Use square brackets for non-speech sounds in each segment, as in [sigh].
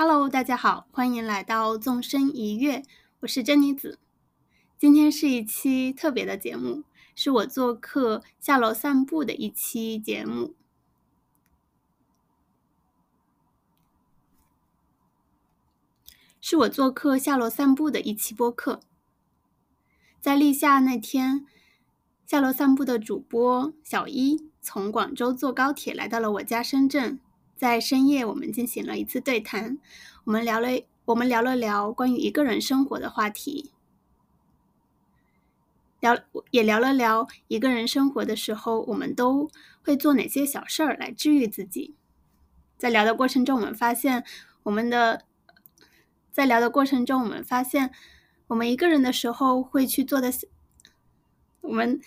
Hello，大家好，欢迎来到纵身一跃，我是珍妮子。今天是一期特别的节目，是我做客下楼散步的一期节目。是我做客下楼散步的一期播客。在立夏那天，下楼散步的主播小一从广州坐高铁来到了我家深圳。在深夜，我们进行了一次对谈，我们聊了我们聊了聊关于一个人生活的话题，聊也聊了聊一个人生活的时候，我们都会做哪些小事儿来治愈自己。在聊的过程中，我们发现我们的在聊的过程中，我们发现我们一个人的时候会去做的，我们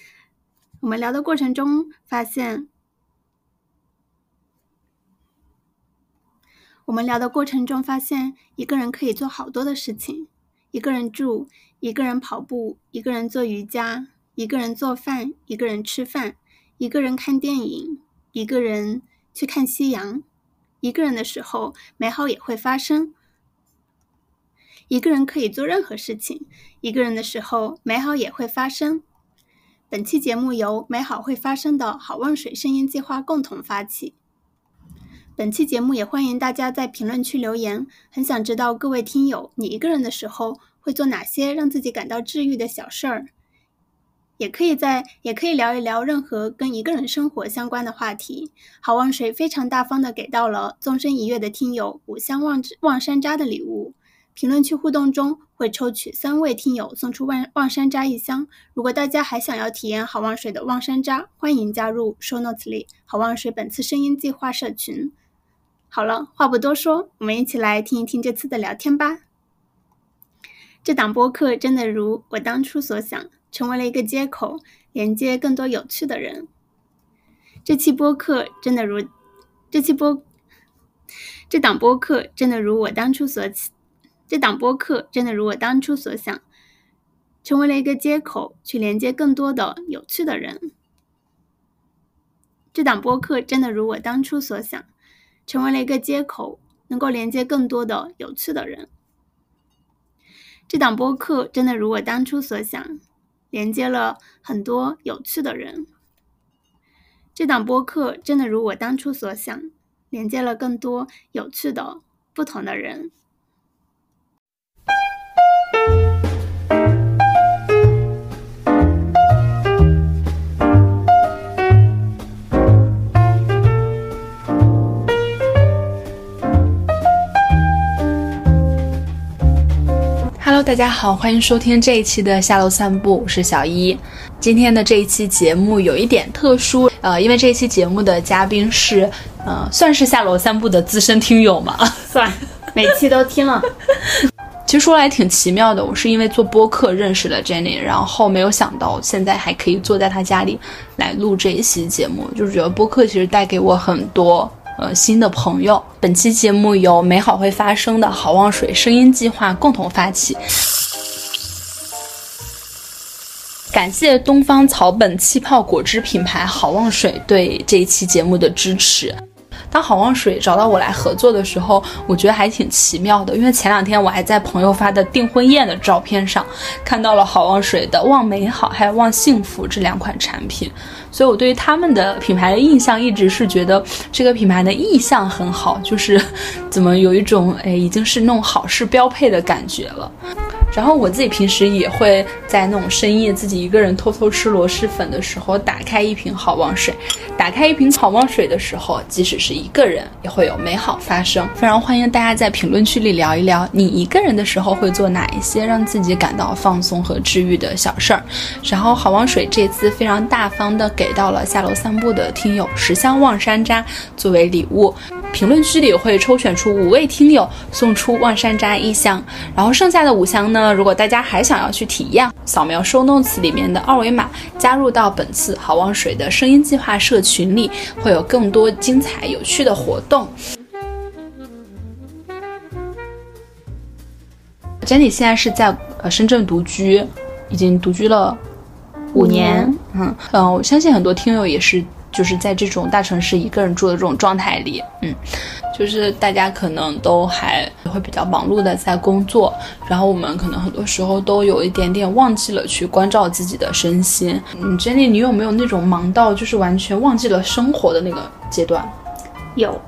我们聊的过程中发现。我们聊的过程中发现，一个人可以做好多的事情：一个人住，一个人跑步，一个人做瑜伽，一个人做饭，一个人吃饭，一个人看电影，一个人去看夕阳。一个人的时候，美好也会发生。一个人可以做任何事情，一个人的时候，美好也会发生。本期节目由美好会发生的好望水声音计划共同发起。本期节目也欢迎大家在评论区留言，很想知道各位听友，你一个人的时候会做哪些让自己感到治愈的小事儿？也可以在，也可以聊一聊任何跟一个人生活相关的话题。好望水非常大方的给到了纵身一跃的听友五箱望望山楂的礼物。评论区互动中会抽取三位听友送出望望山楂一箱。如果大家还想要体验好望水的望山楂，欢迎加入 show notes 里好望水本次声音计划社群。好了，话不多说，我们一起来听一听这次的聊天吧。这档播客真的如我当初所想，成为了一个接口，连接更多有趣的人。这期播客真的如这期播这档播客真的如我当初所这档播客真的如我当初所想，成为了一个接口，去连接更多的有趣的人。这档播客真的如我当初所想。成为了一个接口，能够连接更多的有趣的人。这档播客真的如我当初所想，连接了很多有趣的人。这档播客真的如我当初所想，连接了更多有趣的不同的人。大家好，欢迎收听这一期的下楼散步，我是小一。今天的这一期节目有一点特殊，呃，因为这一期节目的嘉宾是，呃，算是下楼散步的资深听友嘛，算，每期都听了。[laughs] 其实说来挺奇妙的，我是因为做播客认识了 Jenny，然后没有想到现在还可以坐在她家里来录这一期节目，就是觉得播客其实带给我很多。呃，新的朋友，本期节目由美好会发生的好望水声音计划共同发起，感谢东方草本气泡果汁品牌好望水对这一期节目的支持。当好望水找到我来合作的时候，我觉得还挺奇妙的，因为前两天我还在朋友发的订婚宴的照片上看到了好望水的望美好还有望幸福这两款产品，所以我对于他们的品牌的印象一直是觉得这个品牌的意向很好，就是 [laughs] 怎么有一种哎已经是那种好事标配的感觉了。然后我自己平时也会在那种深夜自己一个人偷偷吃螺蛳粉的时候，打开一瓶好望水。打开一瓶好望水的时候，即使是一个人，也会有美好发生。非常欢迎大家在评论区里聊一聊，你一个人的时候会做哪一些让自己感到放松和治愈的小事儿。然后好望水这次非常大方的给到了下楼散步的听友十箱望山楂作为礼物。评论区里会抽选出五位听友送出望山楂一箱，然后剩下的五箱呢，如果大家还想要去体验，扫描 show notes 里面的二维码，加入到本次好望水的声音计划社群里，会有更多精彩有趣的活动。Jenny 现在是在呃深圳独居，已经独居了五年。嗯嗯，我相信很多听友也是。就是在这种大城市一个人住的这种状态里，嗯，就是大家可能都还都会比较忙碌的在工作，然后我们可能很多时候都有一点点忘记了去关照自己的身心。嗯，Jenny，你有没有那种忙到就是完全忘记了生活的那个阶段？有，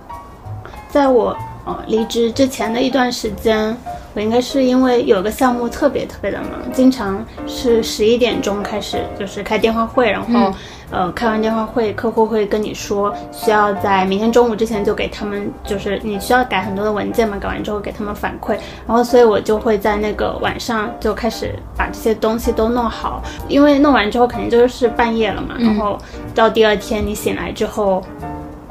在我呃离职之前的一段时间。我应该是因为有个项目特别特别的忙，经常是十一点钟开始就是开电话会，然后呃开完电话会，客户会跟你说需要在明天中午之前就给他们，就是你需要改很多的文件嘛，改完之后给他们反馈，然后所以我就会在那个晚上就开始把这些东西都弄好，因为弄完之后肯定就是半夜了嘛，然后到第二天你醒来之后。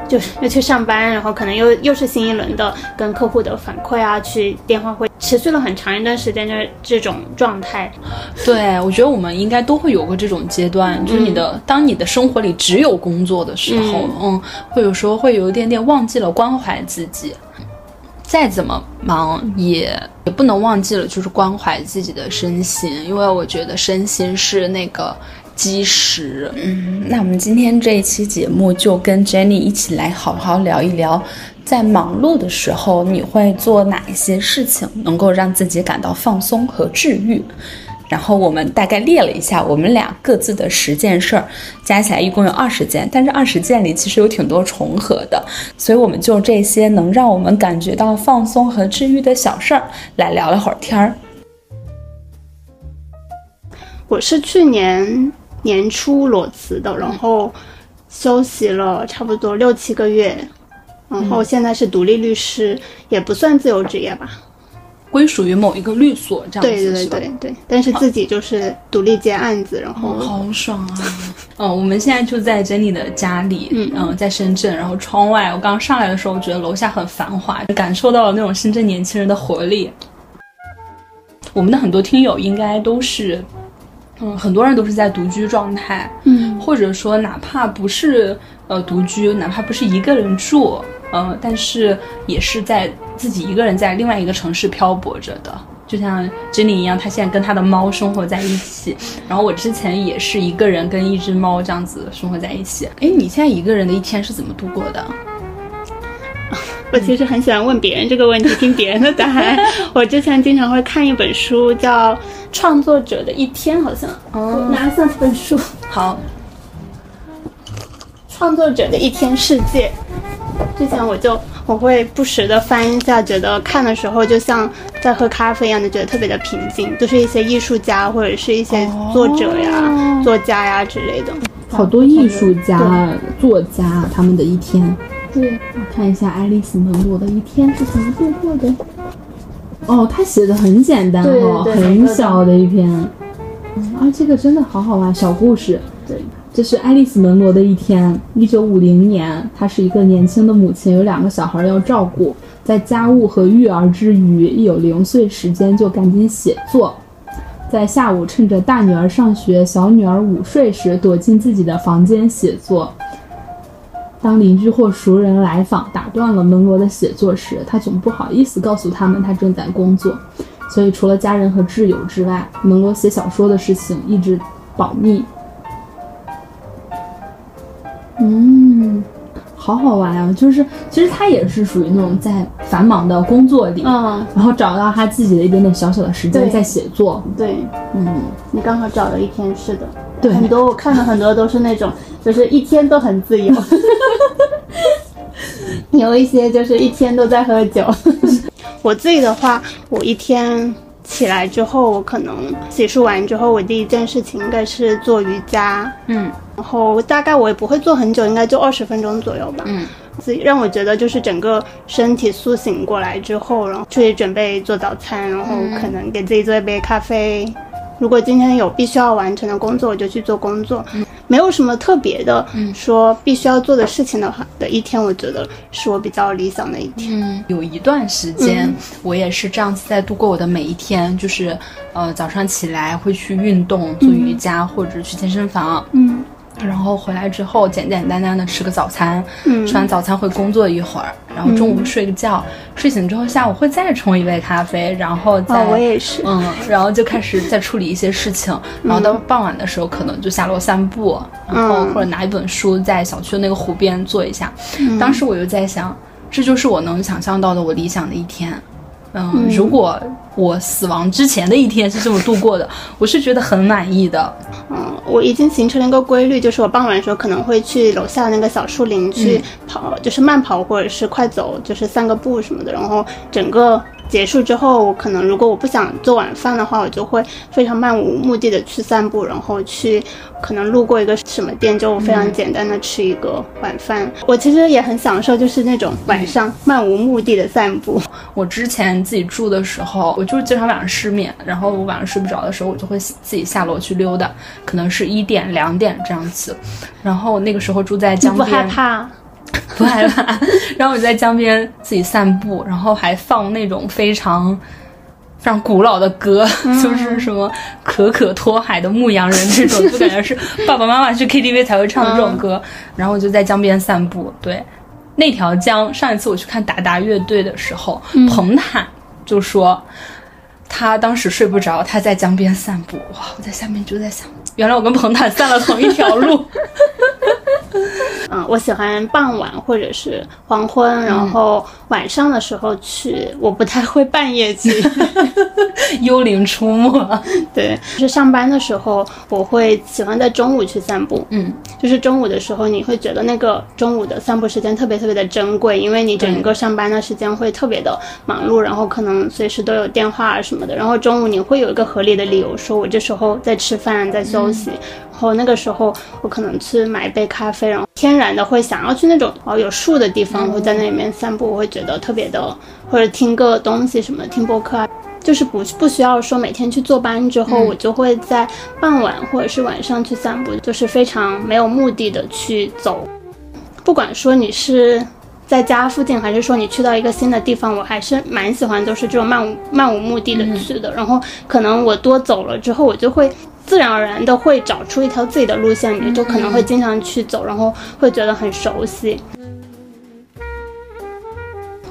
就是又去上班，然后可能又又是新一轮的跟客户的反馈啊，去电话会，持续了很长一段时间，就是这种状态。对，我觉得我们应该都会有过这种阶段，就是你的当你的生活里只有工作的时候，嗯，会有时候会有一点点忘记了关怀自己。再怎么忙，也也不能忘记了就是关怀自己的身心，因为我觉得身心是那个。基石，嗯，那我们今天这一期节目就跟 Jenny 一起来好好聊一聊，在忙碌的时候你会做哪一些事情，能够让自己感到放松和治愈。然后我们大概列了一下我们俩各自的十件事儿，加起来一共有二十件，但是二十件里其实有挺多重合的，所以我们就这些能让我们感觉到放松和治愈的小事儿来聊了会儿天儿。我是去年。年初裸辞的，然后休息了差不多六七个月，然后现在是独立律师，也不算自由职业吧，归属于某一个律所这样子对对对对，但是自己就是独立接案子，然后好爽啊！嗯，[laughs] 我们现在就在 Jenny 的家里，嗯，在深圳，然后窗外，我刚上来的时候，我觉得楼下很繁华，就感受到了那种深圳年轻人的活力。我们的很多听友应该都是。嗯，很多人都是在独居状态，嗯，或者说哪怕不是呃独居，哪怕不是一个人住，嗯，但是也是在自己一个人在另外一个城市漂泊着的，就像 Jenny 一样，她现在跟她的猫生活在一起，然后我之前也是一个人跟一只猫这样子生活在一起。哎，你现在一个人的一天是怎么度过的？我其实很喜欢问别人这个问题，听别人的答案。[laughs] 我之前经常会看一本书，叫《创作者的一天》，好像哦，拿上这本书。好，《创作者的一天世界》。之前我就我会不时的翻一下，觉得看的时候就像在喝咖啡一样的，觉得特别的平静。就是一些艺术家或者是一些作者呀、作家呀之类的。好多艺术家、作家他们的一天。对，我看一下爱丽丝·门罗的一天是怎么度过的。哦，他写的很简单哦，很小的一篇。啊，这个真的好好玩，小故事。对，这是爱丽丝·门罗的一天。一九五零年，她是一个年轻的母亲，有两个小孩要照顾，在家务和育儿之余，一有零碎时间就赶紧写作。在下午，趁着大女儿上学、小女儿午睡时，躲进自己的房间写作。当邻居或熟人来访，打断了门罗的写作时，他总不好意思告诉他们他正在工作，所以除了家人和挚友之外，门罗写小说的事情一直保密。嗯，好好玩啊！就是其实他也是属于那种在繁忙的工作里，嗯，然后找到他自己的一点点小小的时间在写作。对，嗯，你刚好找了一天，是的。对，很多我看了很多都是那种，[laughs] 就是一天都很自由，[laughs] 有一些就是一天都在喝酒。[laughs] 我自己的话，我一天起来之后，我可能洗漱完之后，我第一件事情应该是做瑜伽，嗯，然后大概我也不会做很久，应该就二十分钟左右吧，嗯，自己让我觉得就是整个身体苏醒过来之后，然后去准备做早餐，然后可能给自己做一杯咖啡。如果今天有必须要完成的工作，我就去做工作，没有什么特别的，说必须要做的事情的话的一天，我觉得是我比较理想的一天。有一段时间，我也是这样子在度过我的每一天，就是呃早上起来会去运动，做瑜伽或者去健身房，嗯。然后回来之后，简简单单的吃个早餐，嗯，吃完早餐会工作一会儿，然后中午睡个觉，睡醒之后下午会再冲一杯咖啡，然后再我也是，嗯，然后就开始再处理一些事情，然后到傍晚的时候可能就下楼散步，然后或者拿一本书在小区的那个湖边坐一下。当时我就在想，这就是我能想象到的我理想的一天。嗯，如果我死亡之前的一天是这么度过的，我是觉得很满意的。嗯，我已经形成了一个规律，就是我傍晚的时候可能会去楼下那个小树林去跑，就是慢跑或者是快走，就是散个步什么的，然后整个。结束之后，我可能如果我不想做晚饭的话，我就会非常漫无目的的去散步，然后去可能路过一个什么店，就非常简单的吃一个晚饭。我其实也很享受，就是那种晚上漫无目的的散步。我之前自己住的时候，我就是经常晚上失眠，然后我晚上睡不着的时候，我就会自己下楼去溜达，可能是一点两点这样子。然后那个时候住在江边，不害怕。[laughs] 不害怕，然后我就在江边自己散步，然后还放那种非常非常古老的歌，[laughs] 就是什么可可托海的牧羊人这种，就感觉是爸爸妈妈去 KTV 才会唱的这种歌。然后我就在江边散步，对，那条江，上一次我去看达达乐队的时候，彭坦就说他当时睡不着，他在江边散步。哇，我在下面就在想，原来我跟彭坦散了同一条路。[laughs] 嗯，我喜欢傍晚或者是黄昏，然后晚上的时候去。我不太会半夜去，[laughs] 幽灵出没。[laughs] 对，就是上班的时候，我会喜欢在中午去散步。嗯，就是中午的时候，你会觉得那个中午的散步时间特别特别的珍贵，因为你整个上班的时间会特别的忙碌，然后可能随时都有电话啊什么的。然后中午你会有一个合理的理由，说我这时候在吃饭，在休息。然后那个时候，我可能去买一杯咖啡，然后天然的会想要去那种哦有树的地方，会在那里面散步，我会觉得特别的，或者听个东西什么，听播客啊，就是不不需要说每天去坐班之后，我就会在傍晚或者是晚上去散步，就是非常没有目的的去走，不管说你是在家附近，还是说你去到一个新的地方，我还是蛮喜欢就是这种漫无漫无目的的去的，然后可能我多走了之后，我就会。自然而然的会找出一条自己的路线，你就可能会经常去走，然后会觉得很熟悉。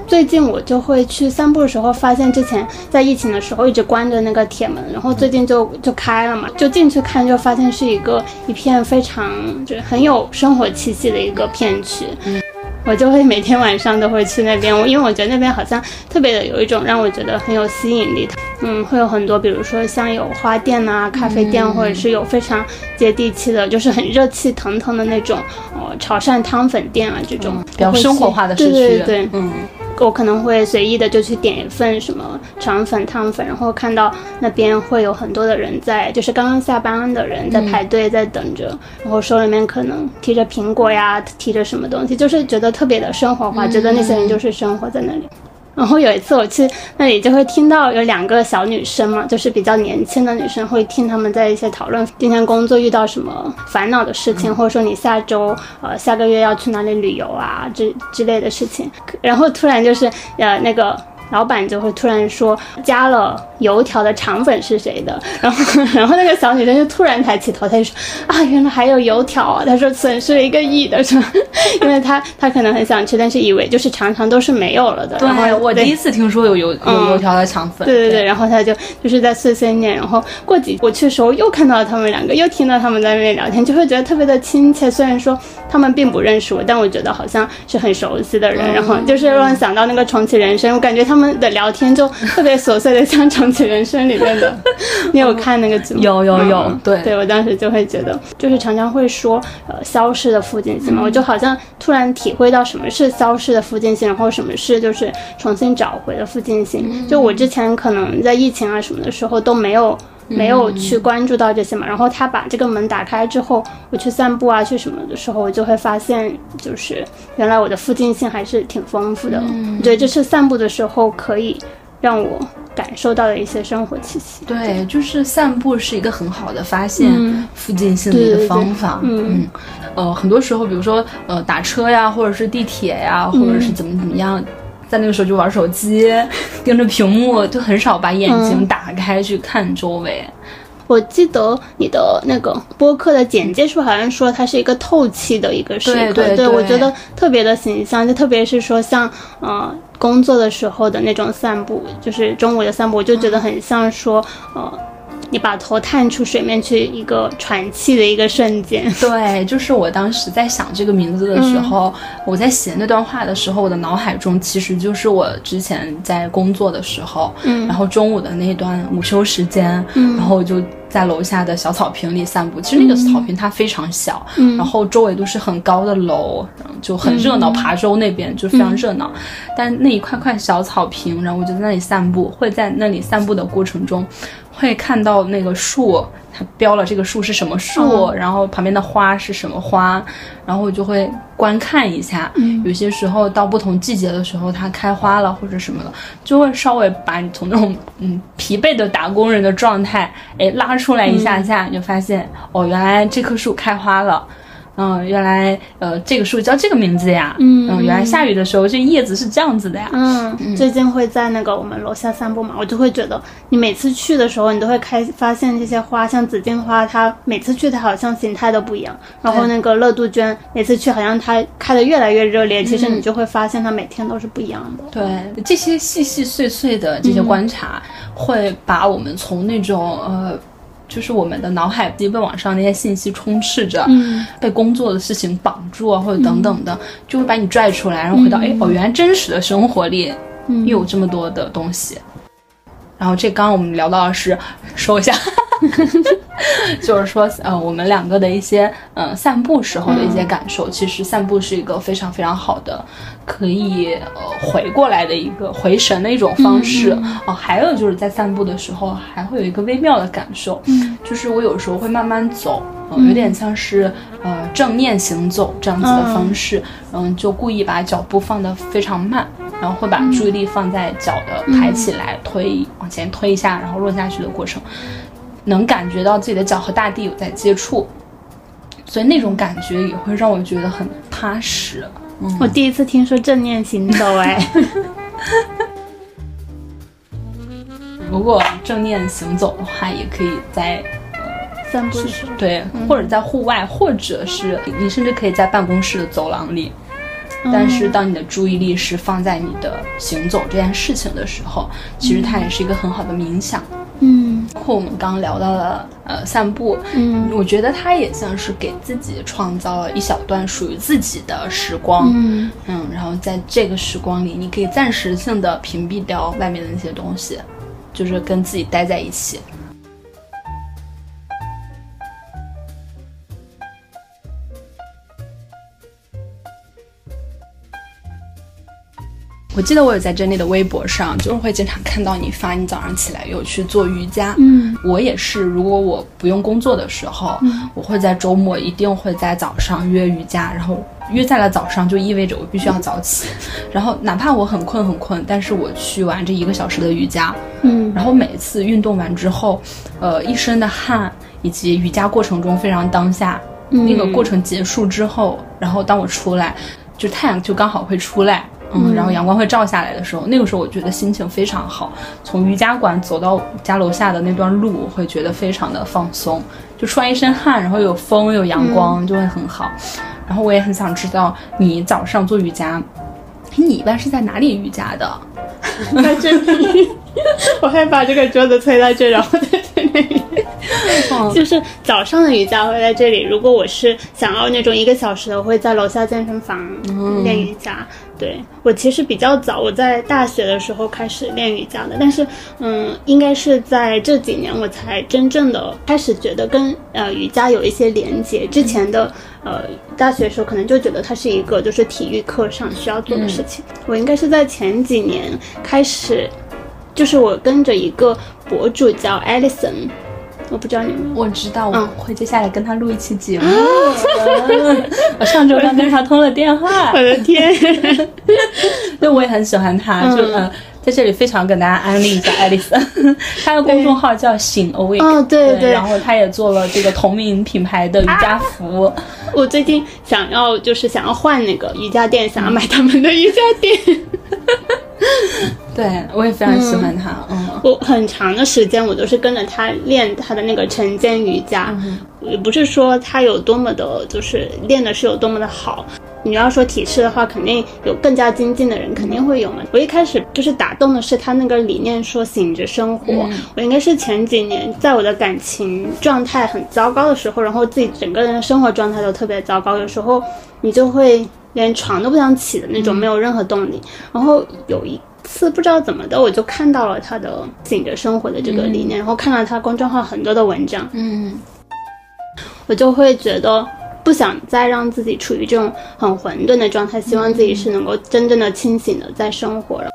最近我就会去散步的时候，发现之前在疫情的时候一直关着那个铁门，然后最近就就开了嘛，就进去看，就发现是一个一片非常就是很有生活气息的一个片区。我就会每天晚上都会去那边，我因为我觉得那边好像特别的有一种让我觉得很有吸引力。嗯，会有很多，比如说像有花店啊、咖啡店，或者是有非常接地气的，就是很热气腾腾的那种，呃，潮汕汤粉店啊这种比较生活化的市区。对对对，嗯。我可能会随意的就去点一份什么肠粉、汤粉，然后看到那边会有很多的人在，就是刚刚下班的人在排队在等着，然后手里面可能提着苹果呀，提着什么东西，就是觉得特别的生活化，觉得那些人就是生活在那里。然后有一次我去那里，就会听到有两个小女生嘛，就是比较年轻的女生，会听他们在一些讨论今天工作遇到什么烦恼的事情，或者说你下周呃下个月要去哪里旅游啊之之类的事情。然后突然就是呃那个。老板就会突然说加了油条的肠粉是谁的，[laughs] 然后 [laughs] 然后那个小女生就突然抬起头，她就说啊，原来还有油条啊！她说损失了一个亿的是吧？[laughs] 因为她她可能很想吃，但是以为就是常常都是没有了的。对，我第一次听说有油有油条的肠粉。对对对，然后她就就是在碎碎念，然后过几我去的时候又看到他们两个，又听到他们在那边聊天，就会觉得特别的亲切。虽然说他们并不认识我，但我觉得好像是很熟悉的人。然后就是让我想到那个重启人生，我感觉他们。们的聊天就特别琐碎的，像《重启人生》里面的。[laughs] 你有看那个节目？有有有，对对，我当时就会觉得，就是常常会说，呃，消失的附近性嘛，我就好像突然体会到什么是消失的附近性，然后什么是就是重新找回的附近性。就我之前可能在疫情啊什么的时候都没有。没有去关注到这些嘛，然后他把这个门打开之后，我去散步啊，去什么的时候，我就会发现，就是原来我的附近性还是挺丰富的。嗯对，这是散步的时候可以让我感受到的一些生活气息。对，就是散步是一个很好的发现附近性的一个方法。嗯，呃，很多时候，比如说呃打车呀，或者是地铁呀，或者是怎么怎么样。在那个时候就玩手机，[laughs] 盯着屏幕，就很少把眼睛打开去看周围。我记得你的那个播客的简介处好像说它是一个透气的一个时刻，对对，我觉得特别的形象，就特别是说像呃工作的时候的那种散步，就是中午的散步，我就觉得很像说呃。你把头探出水面去一个喘气的一个瞬间。[laughs] 对，就是我当时在想这个名字的时候，我在写那段话的时候，我的脑海中其实就是我之前在工作的时候，嗯。然后中午的那段午休时间，嗯。然后我就在楼下的小草坪里散步。其实那个草坪它非常小，嗯。然后周围都是很高的楼，就很热闹。嗯。琶洲那边就非常热闹，但那一块块小草坪，然后我就在那里散步，会在那里散步的过程中，会看到那个树，它标了这个树是什么树，嗯然后旁边的花是什么花，然后我就会观看一下。嗯有些时候到不同季节的时候，它开花了或者什么了，就会稍微把你从那种嗯疲惫的打工人的状态，哎拉出来一下下，你就发现哦，原来这棵树开花了。嗯，原来呃，这个树叫这个名字呀。嗯原来下雨的时候，这叶子是这样子的呀。嗯，最近会在那个我们楼下散步嘛，我就会觉得，你每次去的时候，你都会开发现这些花，像紫荆花，它每次去它好像形态都不一样。然后那个乐杜鹃，每次去好像它开的越来越热烈，其实你就会发现它每天都是不一样的。对，这些细细碎碎的这些观察，会把我们从那种呃。就是我们的脑海被网上那些信息充斥着，嗯。被工作的事情绑住啊，或者等等的，就会把你拽出来，然后回到哎、哦，原来真实的生活里有这么多的东西。然后这刚刚我们聊到的是说一下，[laughs] 就是说呃我们两个的一些呃散步时候的一些感受。其实散步是一个非常非常好的，可以呃回过来的一个回神的一种方式。哦、还有就是在散步的时候还会有一个微妙的感受，嗯。就是我有时候会慢慢走，嗯、有点像是呃正念行走这样子的方式，嗯，就故意把脚步放得非常慢，然后会把注意力放在脚的抬起来、推往前推一下，然后落下去的过程，能感觉到自己的脚和大地有在接触，所以那种感觉也会让我觉得很踏实。嗯，我第一次听说正念行走，哎，如果正念行走的话，也可以在散步的时候，对，或者在户外，或者是你甚至可以在办公室的走廊里。但是当你的注意力是放在你的行走这件事情的时候，其实它也是一个很好的冥想。嗯包括我们刚刚聊到的呃散步，嗯我觉得它也像是给自己创造了一小段属于自己的时光。嗯嗯，然后在这个时光里，你可以暂时性的屏蔽掉外面的那些东西，就是跟自己待在一起。我记得我有在珍妮的微博上，就是会经常看到你发你早上起来有去做瑜伽。嗯我也是，如果我不用工作的时候，我会在周末一定会在早上约瑜伽，然后约在了早上就意味着我必须要早起，[laughs] 然后哪怕我很困很困，但是我去完这一个小时的瑜伽，嗯然后每次运动完之后，呃，一身的汗以及瑜伽过程中非常当下，那个过程结束之后，然后当我出来，就太阳就刚好会出来。嗯，然后阳光会照下来的时候，那个时候我觉得心情非常好。从瑜伽馆走到家楼下的那段路，我会觉得非常的放松，就出完一身汗，然后有风有阳光，就会很好。然后我也很想知道你早上做瑜伽，你一般是在哪里瑜伽的？在这里，[laughs] 我会把这个桌子推到这，然后在这里。[laughs] 就是早上的瑜伽会在这里。如果我是想要那种一个小时的，我会在楼下健身房练瑜伽。对我其实比较早，我在大学的时候开始练瑜伽的，但是嗯，应该是在这几年我才真正的开始觉得跟呃瑜伽有一些连接。之前的呃大学的时候可能就觉得它是一个就是体育课上需要做的事情。我应该是在前几年开始，就是我跟着一个博主叫 Alison。我不知道你们。我知道，我嗯。会接下来跟他录一期节目。[laughs] 我上周刚跟他通了电话。我，的天，[laughs] 对，我也很喜欢他，就嗯呃，在这里非常跟大家安利一下爱丽森，她的公众号叫醒 awake，哦对对然后她也做了这个同名品牌的瑜伽服，我最近想要就是想要换那个瑜伽垫，想要买他们的瑜伽垫。[laughs] 对我也非常喜欢他，嗯。我很长的时间我都是跟着他练他的那个晨间瑜伽，也不是说他有多么的，就是练的是有多么的好，你要说体式的话，肯定有更加精进的人，肯定会有嘛。我一开始就是打动的是他那个理念，说醒着生活。我应该是前几年在我的感情状态很糟糕的时候，然后自己整个人的生活状态都特别糟糕，有时候你就会连床都不想起的那种，没有任何动力。然后有一次不知道怎么的，我就看到了他的醒着生活的这个理念，然后看到他公众号很多的文章，嗯，我就会觉得。不想再让自己处于这种很混沌的状态，希望自己是能够真正的清醒的在生活了。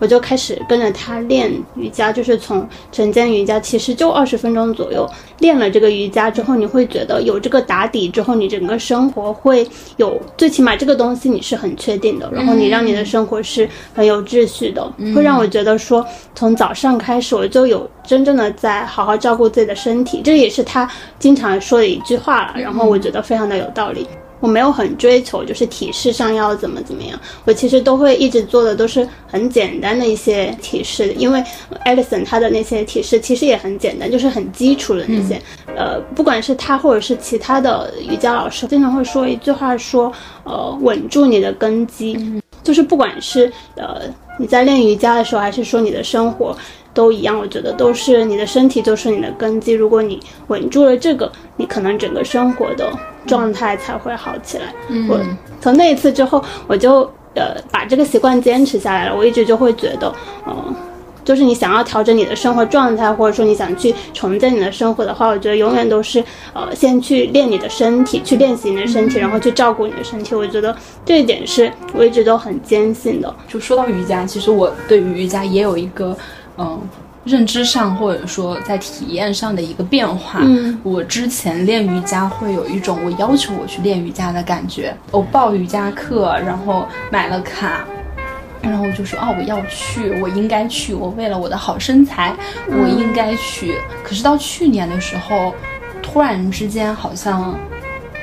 我就开始跟着他练瑜伽，就是从晨间瑜伽，其实就二十分钟左右。练了这个瑜伽之后，你会觉得有这个打底之后，你整个生活会有最起码这个东西你是很确定的，然后你让你的生活是很有秩序的，会让我觉得说从早上开始我就有真正的在好好照顾自己的身体，这也是他经常说的一句话了。然后我觉得非常的有道理。我没有很追求，就是体式上要怎么怎么样，我其实都会一直做的都是很简单的一些体式，因为 Alison 他的那些体式其实也很简单，就是很基础的那些。呃，不管是他或者是其他的瑜伽老师，经常会说一句话，说呃稳住你的根基，就是不管是呃你在练瑜伽的时候，还是说你的生活。都一样，我觉得都是你的身体就是你的根基。如果你稳住了这个，你可能整个生活的状态才会好起来。我从那一次之后，我就呃把这个习惯坚持下来了。我一直就会觉得，嗯，就是你想要调整你的生活状态，或者说你想去重建你的生活的话，我觉得永远都是呃先去练你的身体，去练习你的身体，然后去照顾你的身体。我觉得这一点是我一直都很坚信的。就说到瑜伽，其实我对于瑜伽也有一个。嗯，认知上或者说在体验上的一个变化。嗯，我之前练瑜伽会有一种我要求我去练瑜伽的感觉。我报瑜伽课，然后买了卡，然后我就说哦，我要去，我应该去，我为了我的好身材，我应该去。可是到去年的时候，突然之间好像，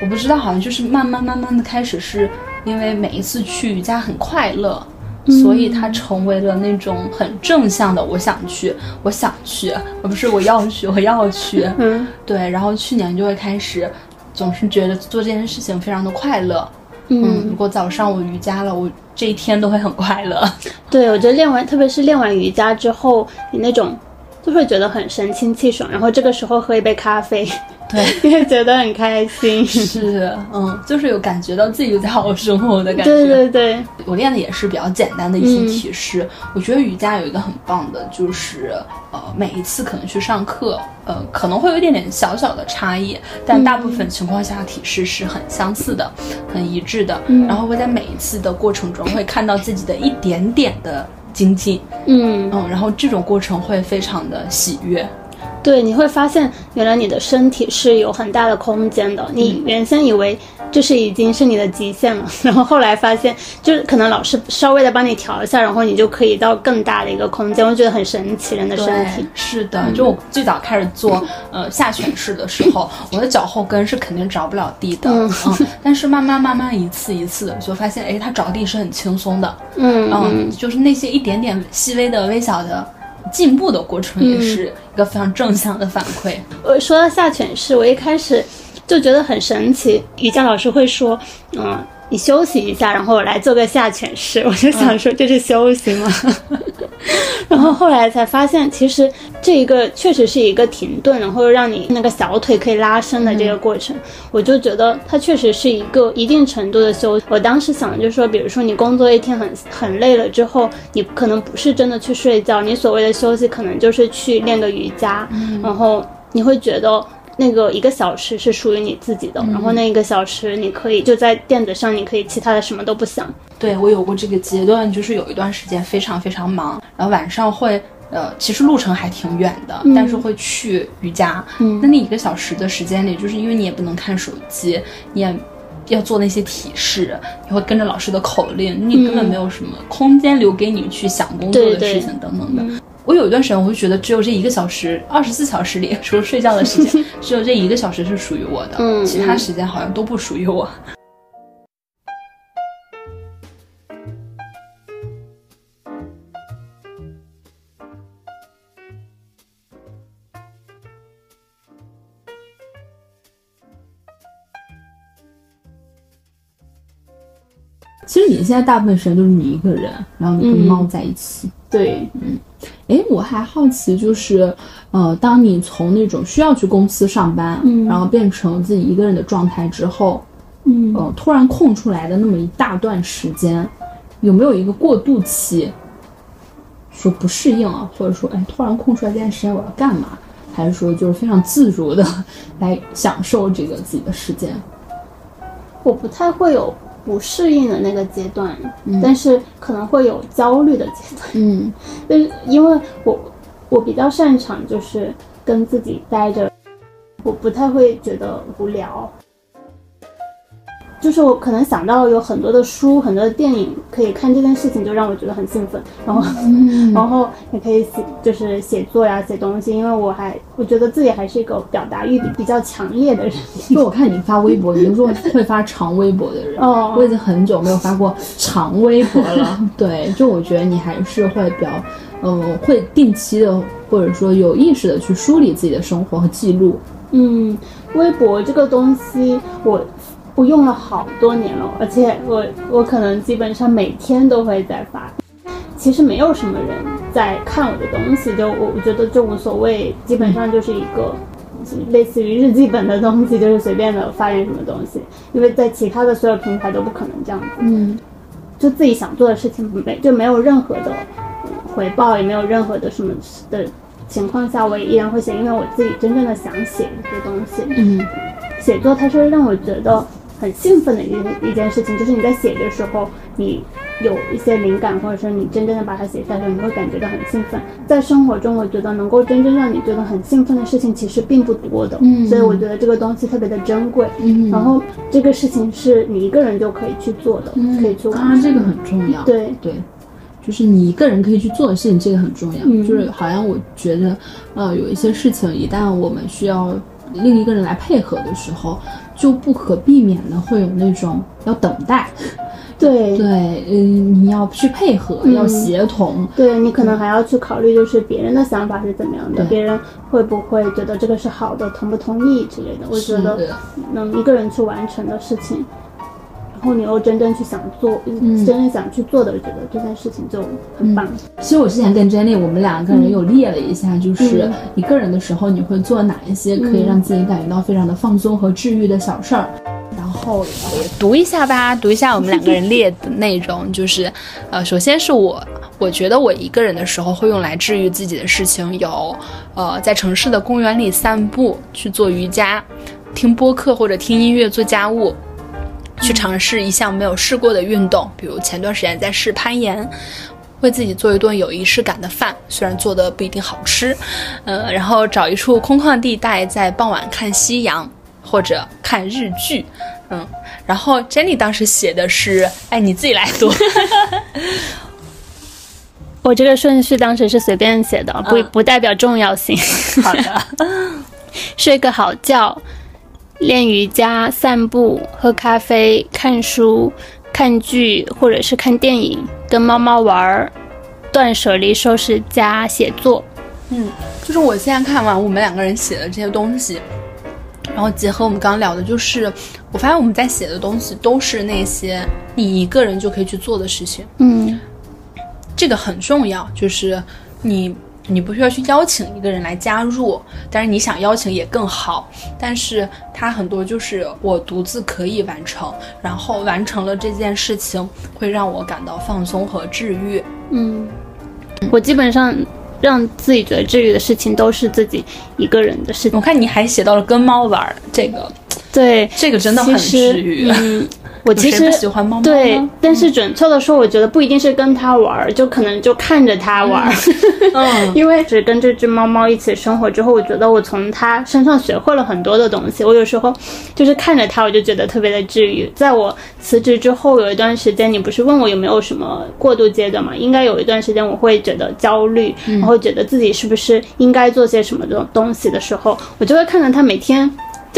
我不知道，好像就是慢慢慢慢的开始，是因为每一次去瑜伽很快乐。所以它成为了那种很正向的，我想去，我想去，而不是我要去，我要去。嗯，[laughs] 对。然后去年就会开始，总是觉得做这件事情非常的快乐。嗯，如果早上我瑜伽了，我这一天都会很快乐。[laughs] 对，我觉得练完，特别是练完瑜伽之后，你那种就会觉得很神清气爽。然后这个时候喝一杯咖啡。对，因为觉得很开心，是，嗯，就是有感觉到自己在好好生活的感觉。对对对，我练的也是比较简单的一些体式。我觉得瑜伽有一个很棒的，就是呃，每一次可能去上课，呃，可能会有一点点小小的差异，但大部分情况下体式是很相似的，很一致的。然后会在每一次的过程中会看到自己的一点点的精进，嗯嗯，然后这种过程会非常的喜悦。对，你会发现原来你的身体是有很大的空间的。你原先以为就是已经是你的极限了，然后后来发现，就是可能老师稍微的帮你调一下，然后你就可以到更大的一个空间。我觉得很神奇，人的身体是的。就我最早开始做呃下犬式的时候，我的脚后跟是肯定着不了地的，嗯，但是慢慢慢慢一次一次的就发现，哎，它着地是很轻松的，嗯嗯，就是那些一点点细微的微小的。进步的过程也是一个非常正向的反馈。我说到下犬式，我一开始就觉得很神奇。瑜伽老师会说，嗯。你休息一下，然后来做个下犬式，我就想说这是休息吗？[laughs] 然后后来才发现，其实这一个确实是一个停顿，然后让你那个小腿可以拉伸的这个过程。我就觉得它确实是一个一定程度的休息。我当时想的就是说，比如说你工作一天很很累了之后，你可能不是真的去睡觉，你所谓的休息可能就是去练个瑜伽，然后你会觉得。那个一个小时是属于你自己的，然后那一个小时你可以就在垫子上，你可以其他的什么都不想。对我有过这个阶段，就是有一段时间非常非常忙，然后晚上会呃，其实路程还挺远的，但是会去瑜伽。嗯，那那一个小时的时间里，就是因为你也不能看手机，你也要做那些体式，你会跟着老师的口令，你根本没有什么空间留给你去想工作的事情等等的。我有一段时间，我会觉得只有这一个小时，二十四小时里，除了睡觉的时间，[laughs] 只有这一个小时是属于我的，其他时间好像都不属于我。[laughs] 其实你现在大部分时间都是你一个人，然后你跟猫在一起。对，嗯，哎，我还好奇，就是，呃，当你从那种需要去公司上班，嗯然后变成自己一个人的状态之后，嗯呃，突然空出来的那么一大段时间，有没有一个过渡期？说不适应啊，或者说，哎，突然空出来这段时间我要干嘛？还是说就是非常自如的 [laughs] 来享受这个自己的时间？我不太会有不适应的那个阶段，嗯但是可能会有焦虑的阶段。嗯 [laughs] 但是因为我我比较擅长就是跟自己待着，我不太会觉得无聊。就是我可能想到有很多的书、很多的电影可以看，这件事情就让我觉得很兴奋。然后，[laughs] 嗯然后也可以写，就是写作呀、写东西，因为我还我觉得自己还是一个表达欲比比较强烈的人。就我看你发微博，你是说会发长微博的人，[laughs] 哦我已经很久没有发过长微博了。[laughs] 对，就我觉得你还是会比较，嗯、会定期的或者说有意识的去梳理自己的生活和记录。嗯，微博这个东西我我用了好多年了，而且我我可能基本上每天都会在发。其实没有什么人在看我的东西，就我我觉得就无所谓，基本上就是一个类似于日记本的东西，就是随便的发点什么东西，因为在其他的所有平台都不可能这样子。嗯就自己想做的事情没就没有任何的嗯回报，也没有任何的什么的情况下，我也依然会写，因为我自己真正的想写一些东西。嗯写作它是让我觉得很兴奋的一件一件事情，就是你在写的时候，你有一些灵感，或者说你真正的把它写下来你会感觉到很兴奋。在生活中，我觉得能够真正让你觉得很兴奋的事情其实并不多的，嗯所以我觉得这个东西特别的珍贵。嗯然后这个事情是你一个人就可以去做的，可以去完成。当然这个很重要。对，对，就是你一个人可以去做的事情，这个很重要。嗯就是好像我觉得，呃，有一些事情一旦我们需要另一个人来配合的时候，就不可避免的会有那种要等待。对对，[laughs] 嗯，你要去配合，嗯要协同。对你可能还要去考虑，就是别人的想法是怎么样的，别人会不会觉得这个是好的，同不同意之类的。我觉得能一个人去完成的事情，然后你又真正去想做，嗯。真正想去做的，我觉得这件事情就很棒。其实我之前跟 Jenny，我们两个人有列了一下，就是嗯一个人的时候，你会做哪一些可以让自己感觉到非常的放松和治愈的小事儿。然后也读一下吧，读一下我们两个人列的内容，[laughs] 就是，呃，首先是我，我觉得我一个人的时候会用来治愈自己的事情有，呃，在城市的公园里散步，去做瑜伽，听播客或者听音乐做家务，去尝试一项没有试过的运动，比如前段时间在试攀岩。为自己做一顿有仪式感的饭，虽然做的不一定好吃，呃，然后找一处空旷地带，在傍晚看夕阳或者看日剧，嗯，然后 Jenny 当时写的是，哎，你自己来读，[laughs] 我这个顺序当时是随便写的，不、嗯不代表重要性。好的，[laughs] 睡个好觉，练瑜伽、散步、喝咖啡、看书、看剧或者是看电影，跟猫猫玩儿，断舍离收拾家、写作。嗯，就是我现在看完我们两个人写的这些东西，然后结合我们刚刚聊的，就是我发现我们在写的东西都是那些你一个人就可以去做的事情，嗯这个很重要，就是你你不需要去邀请一个人来加入，但是你想邀请也更好。但是它很多就是我独自可以完成，然后完成了这件事情会让我感到放松和治愈。嗯，我基本上让自己觉得治愈的事情都是自己一个人的事情。我看你还写到了跟猫玩儿，这个对，这个真的很治愈。嗯，[laughs] 我其实喜欢猫猫对，但是准确的说，我觉得不一定是跟它玩儿，就可能就看着它玩儿。[laughs] 嗯，因为只跟这只猫猫一起生活之后，我觉得我从它身上学会了很多的东西。我有时候就是看着它，我就觉得特别的治愈。在我辞职之后，有一段时间，你不是问我有没有什么过渡阶段嘛？应该有一段时间，我会觉得焦虑，然后觉得自己是不是应该做些什么这种东西的时候，我就会看着它每天。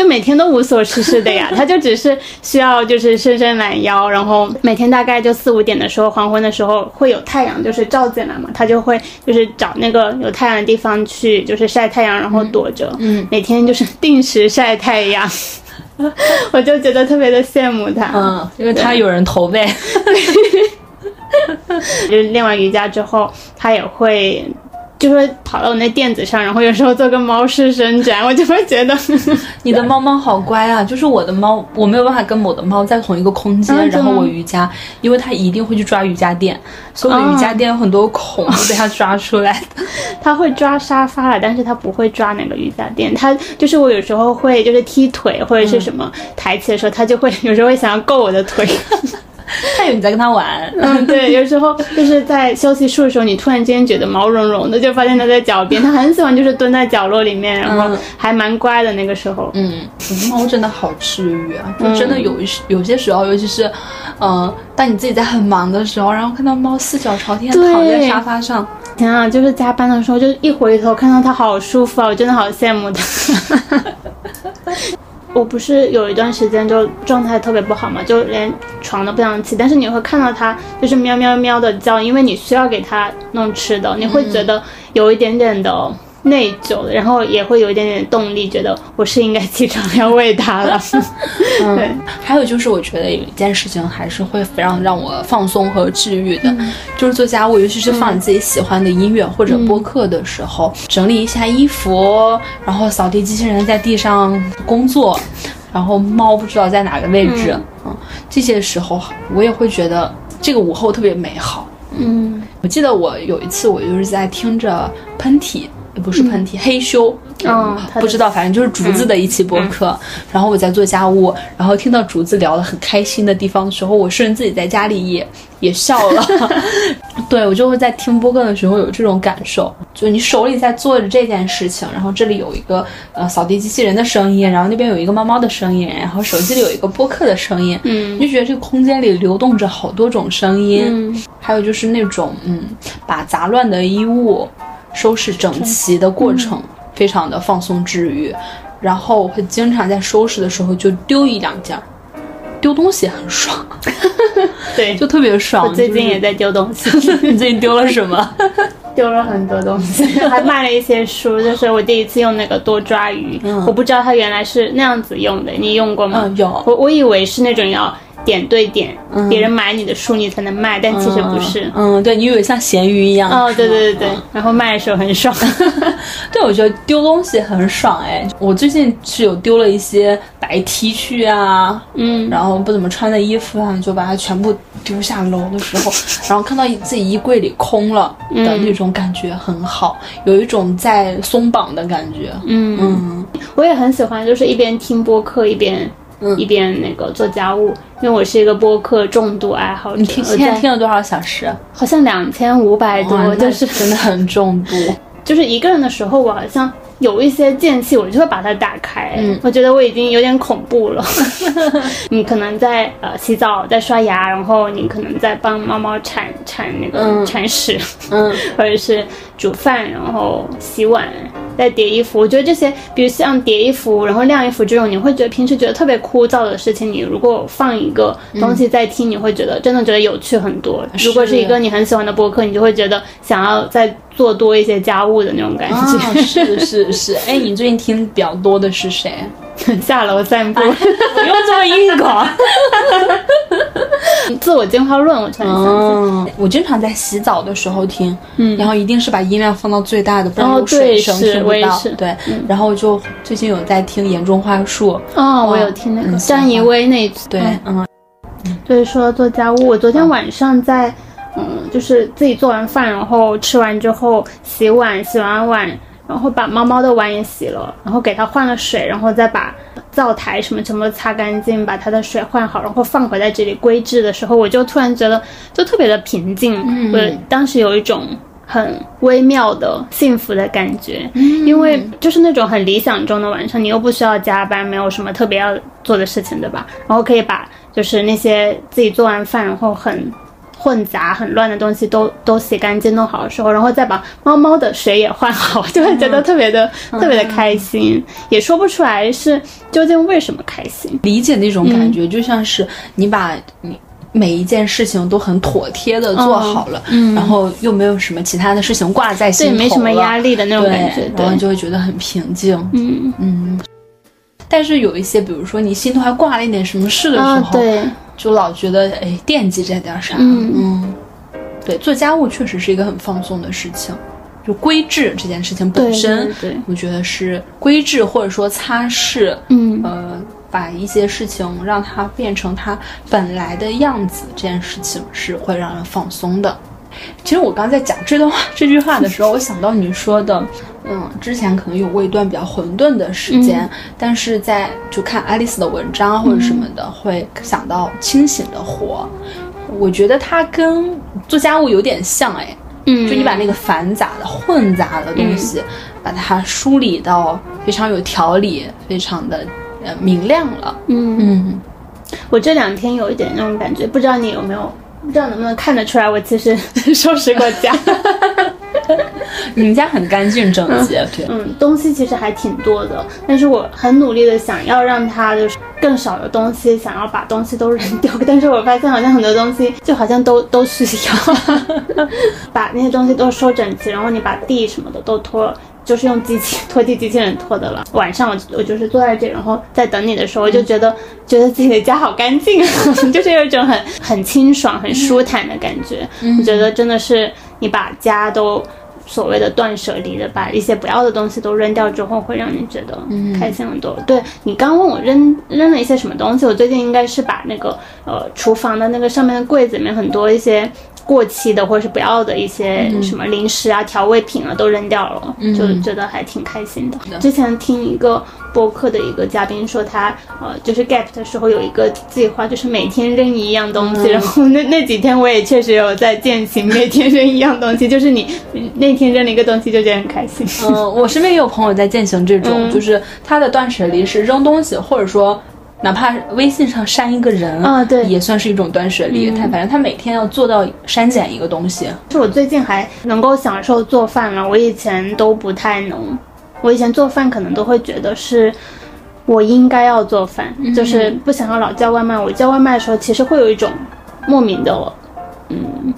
就每天都无所事事的呀，[laughs] 他就只是需要就是伸伸懒腰，然后每天大概就四五点的时候，黄昏的时候会有太阳就是照进来嘛，他就会就是找那个有太阳的地方去就是晒太阳，然后躲着，嗯，每天就是定时晒太阳，我就觉得特别的羡慕他。嗯，因为他有人投喂。[laughs] 就是练完瑜伽之后，他也会。就会跑到我那垫子上，然后有时候做个猫式伸展，我就会觉得 [laughs] 你的猫猫好乖啊。就是我的猫，我没有办法跟我的猫在同一个空间，然后我瑜伽，因为它一定会去抓瑜伽垫，所以我的瑜伽垫有很多孔被它抓出来的。[laughs] 它会抓沙发了，但是它不会抓那个瑜伽垫。它就是我有时候会就是踢腿或者是什么抬起的时候，它就会有时候会想要够我的腿。他以为你在跟他玩，嗯，对，有时候就是在休息室的时候，你突然间觉得毛茸茸的，就发现他在脚边，他很喜欢就是蹲在角落里面，然后还蛮乖的那个时候。嗯，猫真的好治愈啊，就真的有一有些时候，尤其是，嗯，当你自己在很忙的时候，然后看到猫四脚朝天躺在沙发上，天啊，就是加班的时候，就一回头看到它好舒服啊，我真的好羡慕它。[laughs] 我不是有一段时间就状态特别不好嘛，就连床都不想起。但是你会看到它就是喵喵喵的叫，因为你需要给它弄吃的，你会觉得有一点点的。内疚，然后也会有一点点动力，觉得我是应该起床要喂它了。[laughs] 对，还有就是我觉得有一件事情还是会非常让我放松和治愈的，就是做家务，尤其是放你自己喜欢的音乐或者播客的时候，整理一下衣服，然后扫地机器人在地上工作，然后猫不知道在哪个位置，嗯，这些时候我也会觉得这个午后特别美好。嗯，我记得我有一次我就是在听着喷嚏。也不是喷嚏，嘿咻，嗯，不知道，反正就是竹子的一期播客。然后我在做家务，然后听到竹子聊得很开心的地方的时候，我甚至自己在家里也也笑了。[laughs] 对我就会在听播客的时候有这种感受，就你手里在做着这件事情，然后这里有一个呃扫地机器人的声音，然后那边有一个猫猫的声音，然后手机里有一个播客的声音，嗯，你就觉得这个空间里流动着好多种声音，嗯还有就是那种嗯，把杂乱的衣物。收拾整齐的过程非常的放松治愈，然后会经常在收拾的时候就丢一两件，丢东西很爽，[laughs] 对，就特别爽。我最近也在丢东西，[laughs] 你最近丢了什么？[laughs] 丢了很多东西，还卖了一些书。就是我第一次用那个多抓鱼，我不知道它原来是那样子用的，你用过吗？嗯，有。我我以为是那种要。点对点，别人买你的书你才能卖，但其实不是。嗯，对你以为像咸鱼一样。哦，对对对对，然后卖的时候很爽。[laughs] 对，我觉得丢东西很爽哎。我最近是有丢了一些白 T 恤啊，嗯，然后不怎么穿的衣服啊，就把它全部丢下楼的时候，[laughs] 然后看到自己衣柜里空了的那种感觉很好，有一种在松绑的感觉。嗯嗯，我也很喜欢，就是一边听播客一边。一边那个做家务，因为我是一个播客重度爱好者。你听现在听了多少小时？好像两千五百多，就是真的很重度。[laughs] 就是一个人的时候，我好像有一些间隙，我就会把它打开。嗯，我觉得我已经有点恐怖了。[laughs] 你可能在呃洗澡，在刷牙，然后你可能在帮猫猫铲铲那个铲屎，嗯，[laughs] 或者是煮饭，然后洗碗。再叠衣服，我觉得这些，比如像叠衣服，然后晾衣服这种，你会觉得平时觉得特别枯燥的事情，你如果放一个东西在听，你会觉得真的觉得有趣很多。如果是一个你很喜欢的播客，你就会觉得想要再做多一些家务的那种感觉。是是是，哎，你最近听比较多的是谁？[laughs] 下楼散步，不用这么硬广。[laughs] 自我进化论，我突然想起，我经常在洗澡的时候听，嗯，然后一定是把音量放到最大的，不然有水声听不到。对，然后就最近有在听严重话术，哦，我有听那个张怡薇那次，对，嗯，所以说做家务，我昨天晚上在，嗯，就是自己做完饭，然后吃完之后洗碗，洗完碗。然后把猫猫的碗也洗了，然后给它换了水，然后再把灶台什么全部擦干净，把它的水换好，然后放回在这里归置的时候，我就突然觉得就特别的平静。嗯，我当时有一种很微妙的幸福的感觉，因为就是那种很理想中的晚上，你又不需要加班，没有什么特别要做的事情，对吧？然后可以把就是那些自己做完饭，然后很。混杂很乱的东西都都洗干净弄好的时候，然后再把猫猫的水也换好，就会觉得特别的特别的开心，也说不出来是究竟为什么开心。理解那种感觉，就像是你把你每一件事情都很妥帖的做好了，然后又没有什么其他的事情挂在心头，对，没什么压力的那种感觉，然后就会觉得很平静。嗯。嗯。但是有一些，比如说你心头还挂了一点什么事的时候，对，就老觉得哎惦记这点啥。嗯嗯，对，做家务确实是一个很放松的事情。就规制这件事情本身，对，我觉得是规制或者说擦拭，嗯呃，把一些事情让它变成它本来的样子，这件事情是会让人放松的。其实我刚在讲这段话这句话的时候，我想到你说的，嗯，之前可能有过一段比较混沌的时间，但是在就看爱丽丝的文章或者什么的，会想到清醒的活。我觉得它跟做家务有点像，哎。嗯，就你把那个繁杂的、混杂的东西，把它梳理到非常有条理、非常的呃明亮了。嗯嗯，我这两天有一点那种感觉，不知道你有没有，不知道能不能看得出来，我其实 [laughs] 收拾过家。[laughs] 你们家很干净整洁，对，嗯，东西其实还挺多的，但是我很努力的想要让它就是更少的东西，想要把东西都扔掉，但是我发现好像很多东西就好像都 [laughs] 都需要把那些东西都收整齐，然后你把地什么的都拖，就是用机器拖地机器人拖的了。晚上我我就是坐在这，然后在等你的时候，我就觉得觉得自己的家好干净，[laughs] 就是有一种很很清爽、很舒坦的感觉。我觉得真的是你把家都。所谓的断舍离的，把一些不要的东西都扔掉之后，会让你觉得开心很多。对你刚问我扔扔了一些什么东西，我最近应该是把那个呃厨房的那个上面的柜子里面很多一些。过期的或者是不要的一些什么零食啊、调味品啊都扔掉了，就觉得还挺开心的。之前听一个播客的一个嘉宾说，他呃就是 gap 的时候有一个计划，就是每天扔一样东西。然后那那几天我也确实有在践行，每天扔一样东西，[laughs] 就是你那天扔了一个东西就觉得很开心。嗯，我身边也有朋友在践行这种，就是他的断舍离是扔东西，或者说。哪怕微信上删一个人啊，对，也算是一种断舍离。他反正他每天要做到删减一个东西。就我最近还能够享受做饭了，我以前都不太能。我以前做饭可能都会觉得是我应该要做饭，就是不想要老叫外卖。我叫外卖的时候，其实会有一种莫名的，嗯。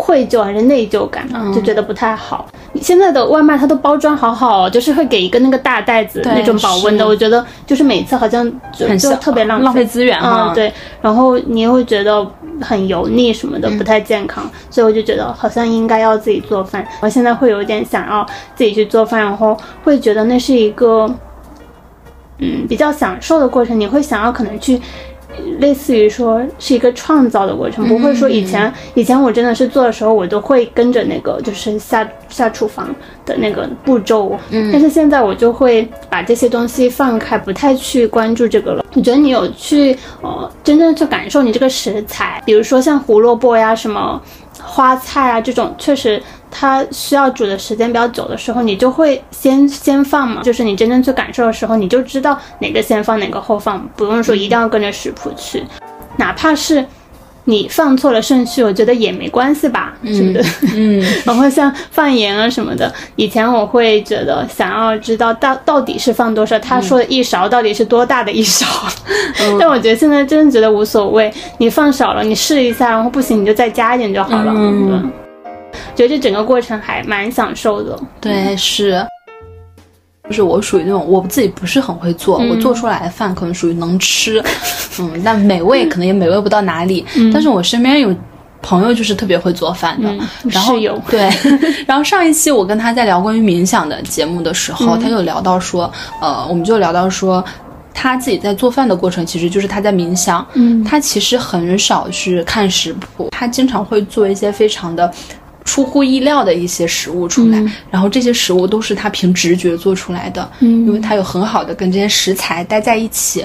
愧疚还是内疚感，就觉得不太好。现在的外卖它都包装好好，就是会给一个那个大袋子那种保温的，我觉得就是每次好像就就特别浪浪费资源啊。对，然后你又会觉得很油腻什么的，不太健康，所以我就觉得好像应该要自己做饭。我现在会有点想要自己去做饭，然后会觉得那是一个嗯比较享受的过程。你会想要可能去。类似于说是一个创造的过程，不会说以前以前我真的是做的时候，我都会跟着那个就是下下厨房的那个步骤，嗯，但是现在我就会把这些东西放开，不太去关注这个了。我觉得你有去呃真正去感受你这个食材，比如说像胡萝卜呀、什么花菜啊这种，确实。它需要煮的时间比较久的时候，你就会先先放嘛，就是你真正去感受的时候，你就知道哪个先放，哪个后放，不用说一定要跟着食谱去，哪怕是你放错了顺序，我觉得也没关系吧，是不是？嗯。[laughs] 然后像放盐啊什么的，以前我会觉得想要知道到到底是放多少，他说的一勺到底是多大的一勺，[laughs] 但我觉得现在真的觉得无所谓，你放少了你试一下，然后不行你就再加一点就好了。嗯。觉得这整个过程还蛮享受的，对，是，就是我属于那种我自己不是很会做，我做出来的饭可能属于能吃，[laughs] 嗯，但美味可能也美味不到哪里。但是我身边有朋友就是特别会做饭的，然后有对，[laughs] 然后上一期我跟他在聊关于冥想的节目的时候，他就聊到说，呃，我们就聊到说。他自己在做饭的过程，其实就是他在冥想。嗯，他其实很少去看食谱，他经常会做一些非常的出乎意料的一些食物出来。然后这些食物都是他凭直觉做出来的。嗯，因为他有很好的跟这些食材待在一起，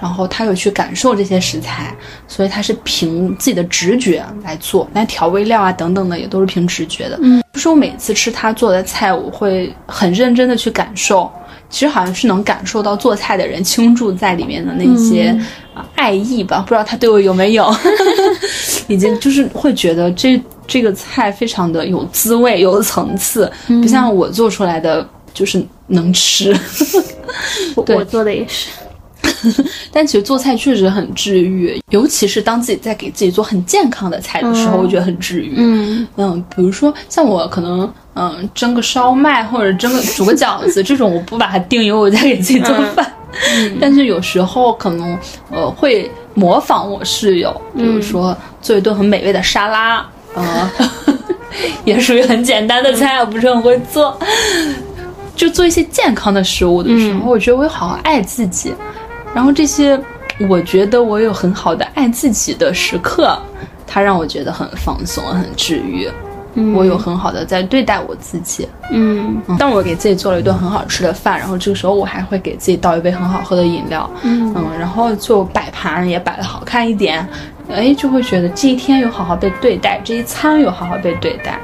然后他有去感受这些食材，所以他是凭自己的直觉来做。那调味料啊等等的也都是凭直觉的。嗯，就是我每次吃他做的菜，我会很认真的去感受。其实好像是能感受到做菜的人倾注在里面的那些啊爱意吧，不知道他对我有没有，[laughs] [laughs] 已经就是会觉得这这个菜非常的有滋味、有层次，不像我做出来的就是能吃。我做的也是。[laughs] 但其实做菜确实很治愈，尤其是当自己在给自己做很健康的菜的时候，我觉得很治愈。嗯嗯，比如说像我可能嗯蒸个烧麦或者蒸个煮个饺子这种，我不把它定义为我在给自己做饭。但是有时候可能呃会模仿我室友，比如说做一顿很美味的沙拉，呃，[laughs] 也属于很简单的菜，我不是很会做。就做一些健康的食物的时候，我觉得我有好好爱自己，然后这些我觉得我有很好的爱自己的时刻，它让我觉得很放松、很治愈。我有很好的在对待我自己。嗯当我给自己做了一顿很好吃的饭，然后这个时候我还会给自己倒一杯很好喝的饮料。嗯然后就摆盘也摆的好看一点，哎，就会觉得这一天有好好被对待，这一餐有好好被对待。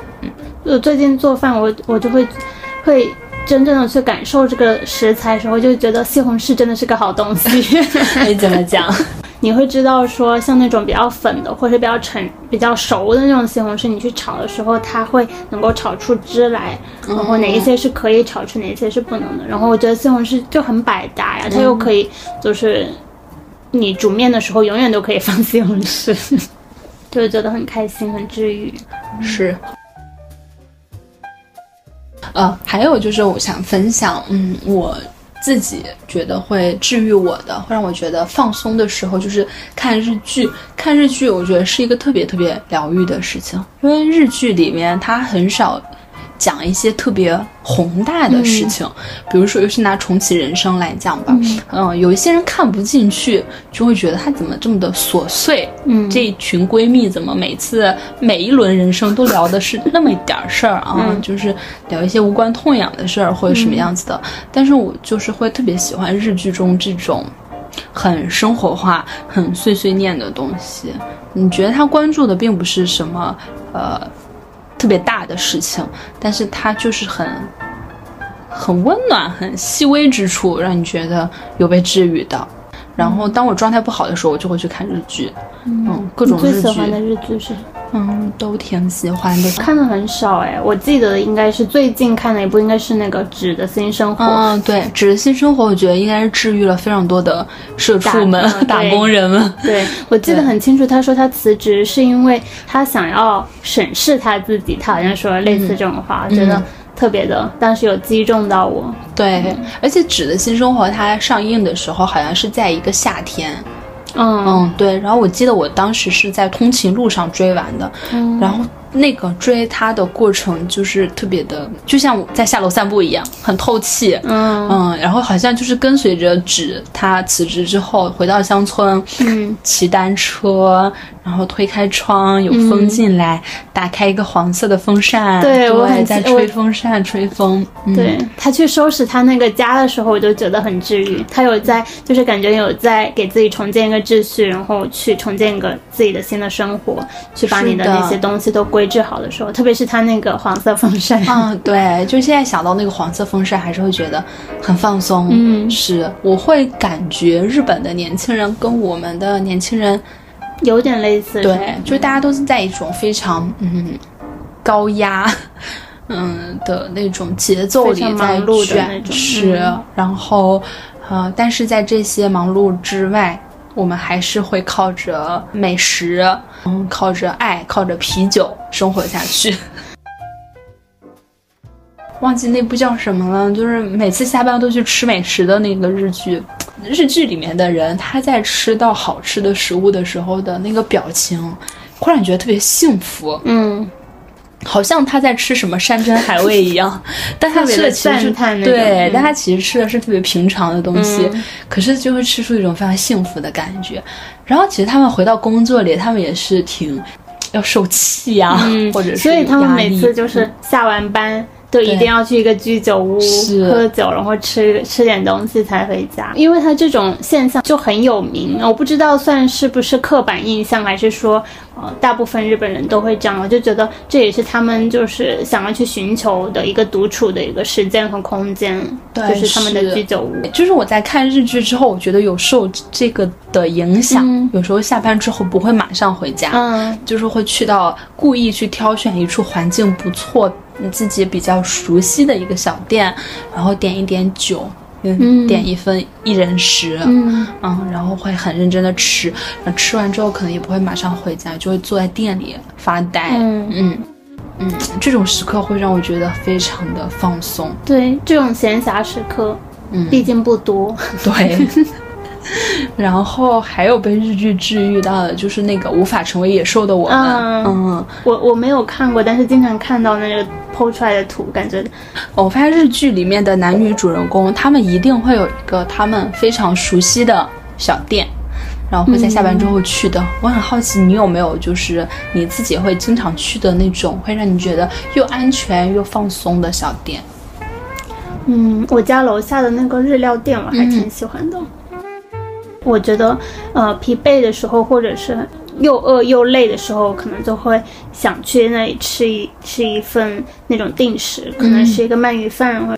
我最近做饭，我我就会会真正的去感受这个食材的时候，就觉得西红柿真的是个好东西。你 [laughs] 怎么讲？你会知道说，像那种比较粉的或者比较成、比较熟的那种西红柿，你去炒的时候，它会能够炒出汁来，然后哪一些是可以炒出，哪一些是不能的。然后我觉得西红柿就很百搭呀，它又可以就是你煮面的时候永远都可以放西红柿，[laughs] 就觉得很开心，很治愈。是。呃，还有就是我想分享，嗯，我自己觉得会治愈我的，会让我觉得放松的时候，就是看日剧。看日剧，我觉得是一个特别特别疗愈的事情，因为日剧里面它很少讲一些特别宏大的事情，比如说，尤其拿重启人生来讲吧，嗯、有一些人看不进去，就会觉得他怎么这么的琐碎，嗯这一群闺蜜怎么每次每一轮人生都聊的是那么一点儿事儿啊？嗯就是聊一些无关痛痒的事儿或者什么样子的。但是我就是会特别喜欢日剧中这种很生活化、很碎碎念的东西。你觉得他关注的并不是什么呃特别大的事情，但是它就是很。很温暖、很细微之处，让你觉得有被治愈的。然后，当我状态不好的时候，我就会去看日剧，嗯，各种日剧，喜欢的日剧是？嗯，都挺喜欢的。看的很少哎，我记得应该是最近看的一部，应该是那个《纸的新生活》。嗯，对，《纸的新生活》，我觉得应该是治愈了非常多的社畜们、打打工人们。对，我记得很清楚，他说他辞职是因为他想要审视他自己，他好像说了类似这种话，我觉得特别的，当时有击中到我。对，而且《纸的新生活》它上映的时候好像是在一个夏天，嗯嗯，对。然后我记得我当时是在通勤路上追完的，嗯然后那个追他的过程就是特别的，就像我在下楼散步一样，很透气。嗯嗯，然后好像就是跟随着纸，他辞职之后回到乡村，嗯骑单车，然后推开窗，有风进来，打开一个黄色的风扇，对我很在吹风扇，吹风。嗯、对他去收拾他那个家的时候，我就觉得很治愈。他有在，就是感觉有在给自己重建一个秩序，然后去重建一个自己的新的生活，去把你的那些东西都归置好的时候，特别是他那个黄色风扇，嗯，对，就现在想到那个黄色风扇，还是会觉得很放松。嗯是，我会感觉日本的年轻人跟我们的年轻人，有点类似。对，就是大家都是在一种非常嗯高压。[laughs] 嗯的那种节奏里在卷，是，嗯然后，呃，但是在这些忙碌之外，我们还是会靠着美食，嗯，靠着爱，靠着啤酒生活下去。[laughs] 忘记那部叫什么了，就是每次下班都去吃美食的那个日剧。日剧里面的人，他在吃到好吃的食物的时候的那个表情，忽然觉得特别幸福，嗯，好像他在吃什么山珍海味一样。[laughs] 但他吃的其实是对，嗯但他其实吃的是特别平常的东西，嗯可是就会吃出一种非常幸福的感觉。然后其实他们回到工作里，他们也是挺要受气呀、嗯，或者是所以他们每次就是下完班。就一定要去一个居酒屋是喝酒，然后吃吃点东西才回家。因为他这种现象就很有名，我不知道算是不是刻板印象，还是说呃大部分日本人都会这样。我就觉得这也是他们就是想要去寻求的一个独处的一个时间和空间，对就是他们的居酒屋。就是我在看日剧之后，我觉得有受这个的影响，嗯有时候下班之后不会马上回家，嗯就是会去到故意去挑选一处环境不错、你自己比较熟悉的一个小店，然后点一点酒，嗯，点一份一人食，嗯嗯，然后会很认真的吃，吃完之后可能也不会马上回家，就会坐在店里发呆，嗯嗯嗯，这种时刻会让我觉得非常的放松，对，这种闲暇时刻，嗯，毕竟不多。对。[laughs] [laughs] 然后还有被日剧治愈到的，就是那个无法成为野兽的我们。嗯嗯，我我没有看过，但是经常看到那个剖出来的图，感觉我发现日剧里面的男女主人公，他们一定会有一个他们非常熟悉的小店，然后会在下班之后去的。我很好奇，你有没有就是你自己会经常去的那种，会让你觉得又安全又放松的小店？嗯，我家楼下的那个日料店我还挺喜欢的。我觉得，呃，疲惫的时候，或者是又饿又累的时候，可能就会想去那里吃一吃一份那种定时，可能是一个鳗鱼饭，或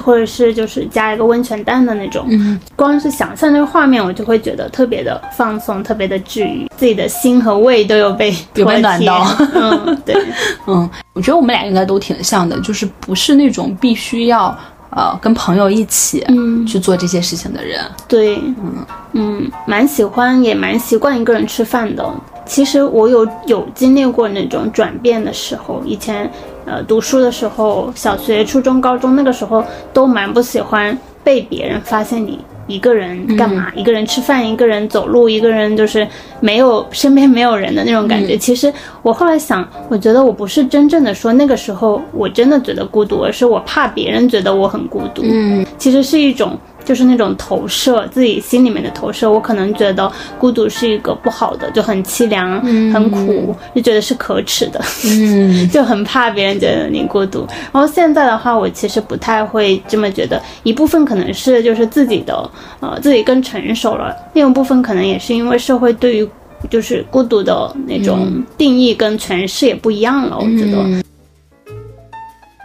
或者是就是加一个温泉蛋的那种。嗯，光是想象那个画面，我就会觉得特别的放松，特别的治愈，自己的心和胃都有被有被暖到。[laughs] 嗯，对，[laughs] 嗯，我觉得我们俩应该都挺像的，就是不是那种必须要。呃，跟朋友一起嗯。去做这些事情的人，对，嗯。嗯，蛮喜欢，也蛮习惯一个人吃饭的。其实我有有经历过那种转变的时候，以前呃读书的时候，小学、初中、高中那个时候都蛮不喜欢被别人发现你一个人干嘛，一个人吃饭，一个人走路，一个人就是没有身边没有人的那种感觉。其实我后来想，我觉得我不是真正的说那个时候我真的觉得孤独，而是我怕别人觉得我很孤独。嗯，其实是一种。就是那种投射，自己心里面的投射。我可能觉得孤独是一个不好的，就很凄凉、很苦，就觉得是可耻的。嗯，[laughs] 就很怕别人觉得你孤独。然后现在的话，我其实不太会这么觉得。一部分可能是就是自己的，呃，自己更成熟了；另一部分可能也是因为社会对于就是孤独的那种定义跟诠释也不一样了。我觉得。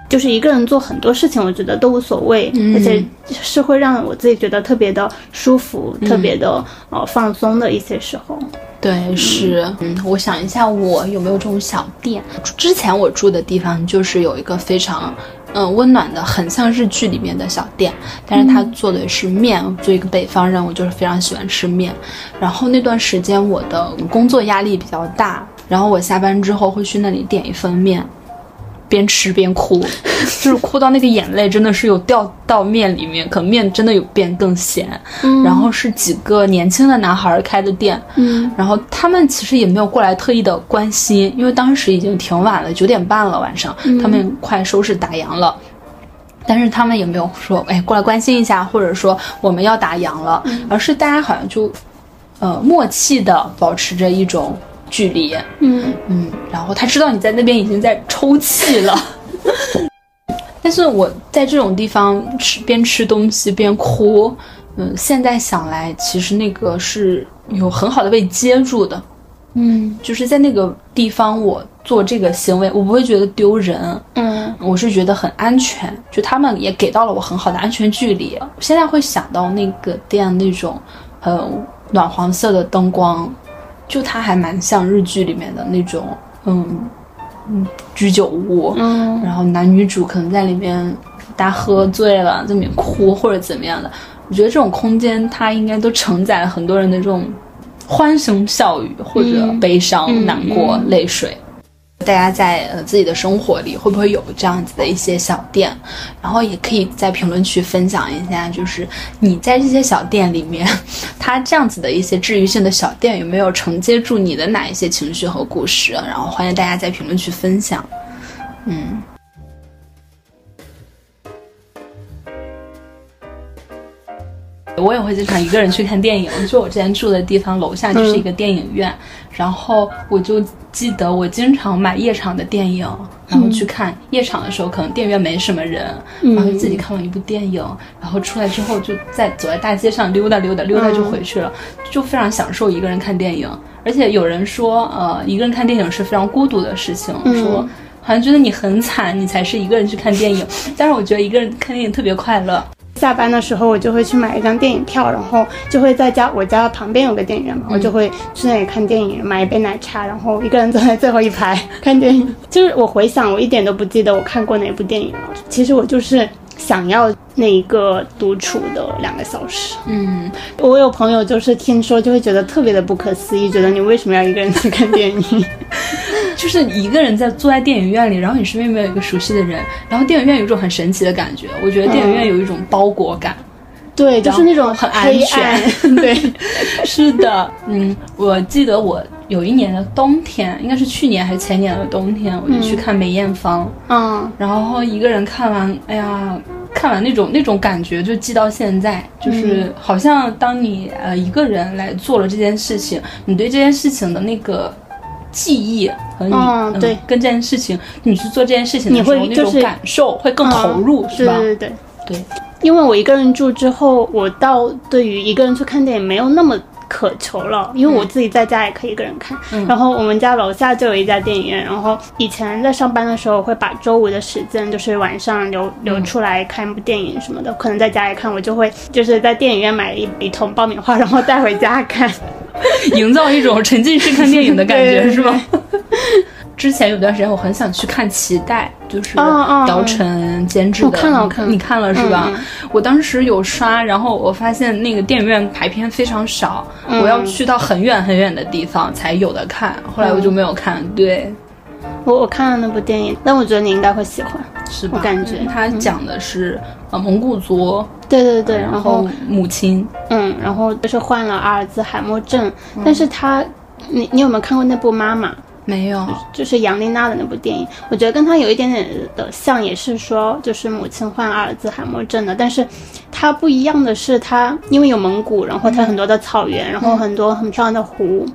就是一个人做很多事情，我觉得都无所谓，而且是会让我自己觉得特别的舒服、特别的呃放松的一些时候。对，是，嗯，我想一下，我有没有这种小店？之前我住的地方就是有一个非常，嗯，温暖的，很像日剧里面的小店，但是他做的是面。作为一个北方人，我就是非常喜欢吃面。然后那段时间我的工作压力比较大，然后我下班之后会去那里点一份面。边吃边哭，[laughs] 就是哭到那个眼泪真的是有掉到面里面，可能面真的有变更咸。嗯，然后是几个年轻的男孩开的店，嗯，然后他们其实也没有过来特意的关心，因为当时已经挺晚了，九点半了晚上，他们快收拾打烊了，但是他们也没有说哎过来关心一下，或者说我们要打烊了，而是大家好像就呃默契的保持着一种。距离，嗯。嗯，然后他知道你在那边已经在抽泣了，[laughs] 但是我在这种地方吃边吃东西边哭，嗯，现在想来，其实那个是有很好的被接住的，嗯，就是在那个地方我做这个行为，我不会觉得丢人，嗯，我是觉得很安全，就他们也给到了我很好的安全距离。现在会想到那个店那种很暖黄色的灯光。就它还蛮像日剧里面的那种，嗯嗯，居酒屋，嗯，然后男女主可能在里面，大家喝醉了在里面哭或者怎么样的。我觉得这种空间它应该都承载了很多人的这种欢声笑语或者悲伤、难过、泪水。大家在呃自己的生活里会不会有这样子的一些小店？然后也可以在评论区分享一下，就是你在这些小店里面，[laughs] 它这样子的一些治愈性的小店有没有承接住你的哪一些情绪和故事？然后欢迎大家在评论区分享。嗯。我也会经常一个人去看电影。就我之前住的地方楼下就是一个电影院，然后我就记得我经常买夜场的电影，然后去看。夜场的时候可能电影院没什么人，然后自己看完一部电影，然后出来之后就在走在大街上溜达溜达，溜达就回去了，就非常享受一个人看电影。而且有人说，呃，一个人看电影是非常孤独的事情，说好像觉得你很惨，你才是一个人去看电影。但是我觉得一个人看电影特别快乐。下班的时候，我就会去买一张电影票，然后就会在家我家旁边有个电影院嘛，我就会去那里看电影，买一杯奶茶，然后一个人坐在最后一排看电影。[laughs] 就是我回想，我一点都不记得我看过哪部电影了。其实我就是想要那一个独处的两个小时。嗯，我有朋友就是听说就会觉得特别的不可思议，觉得你为什么要一个人去看电影？[laughs] 就是一个人在坐在电影院里，然后你身边没有一个熟悉的人，然后电影院有一种很神奇的感觉。我觉得电影院有一种包裹感。对，就是那种很安全。[laughs] 对，是的，嗯，我记得我有一年的冬天，应该是去年还是前年的冬天，我就去看梅艳芳，嗯，然后一个人看完，哎呀，看完那种那种感觉就记到现在，就是好像当你呃一个人来做了这件事情，你对这件事情的那个记忆和你对跟这件事情，你去做这件事情的时候那种感受会更投入，是吧？对对对对。因为我一个人住之后，我倒对于一个人去看电影没有那么渴求了，因为我自己在家也可以一个人看。然后我们家楼下就有一家电影院，然后以前在上班的时候会把周五的时间就是晚上留留出来看一部电影什么的，可能在家里看，我就会就是在电影院买一一桶爆米花，然后带回家看，[laughs] 营造一种沉浸式看电影的感觉，[laughs] 是吗？之前有段时间我很想去看《脐带》，就是姚晨监制的。我看了，我看了，你看了是吧？我当时有刷，然后我发现那个电影院排片非常少，我要去到很远很远的地方才有的看。后来我就没有看。对，我我看了那部电影，但我觉得你应该会喜欢，是吧？我感觉它讲的是呃蒙古族，对对对，然后母亲，嗯，然后就是患了阿尔兹海默症，但是他，你你有没有看过那部《妈妈》？没有，就是杨丽娜的那部电影，我觉得跟她有一点点的像，也是说就是母亲患阿尔兹海默症的，但是它不一样的是，它因为有蒙古，然后它很多的草原，然后很多很漂亮的湖，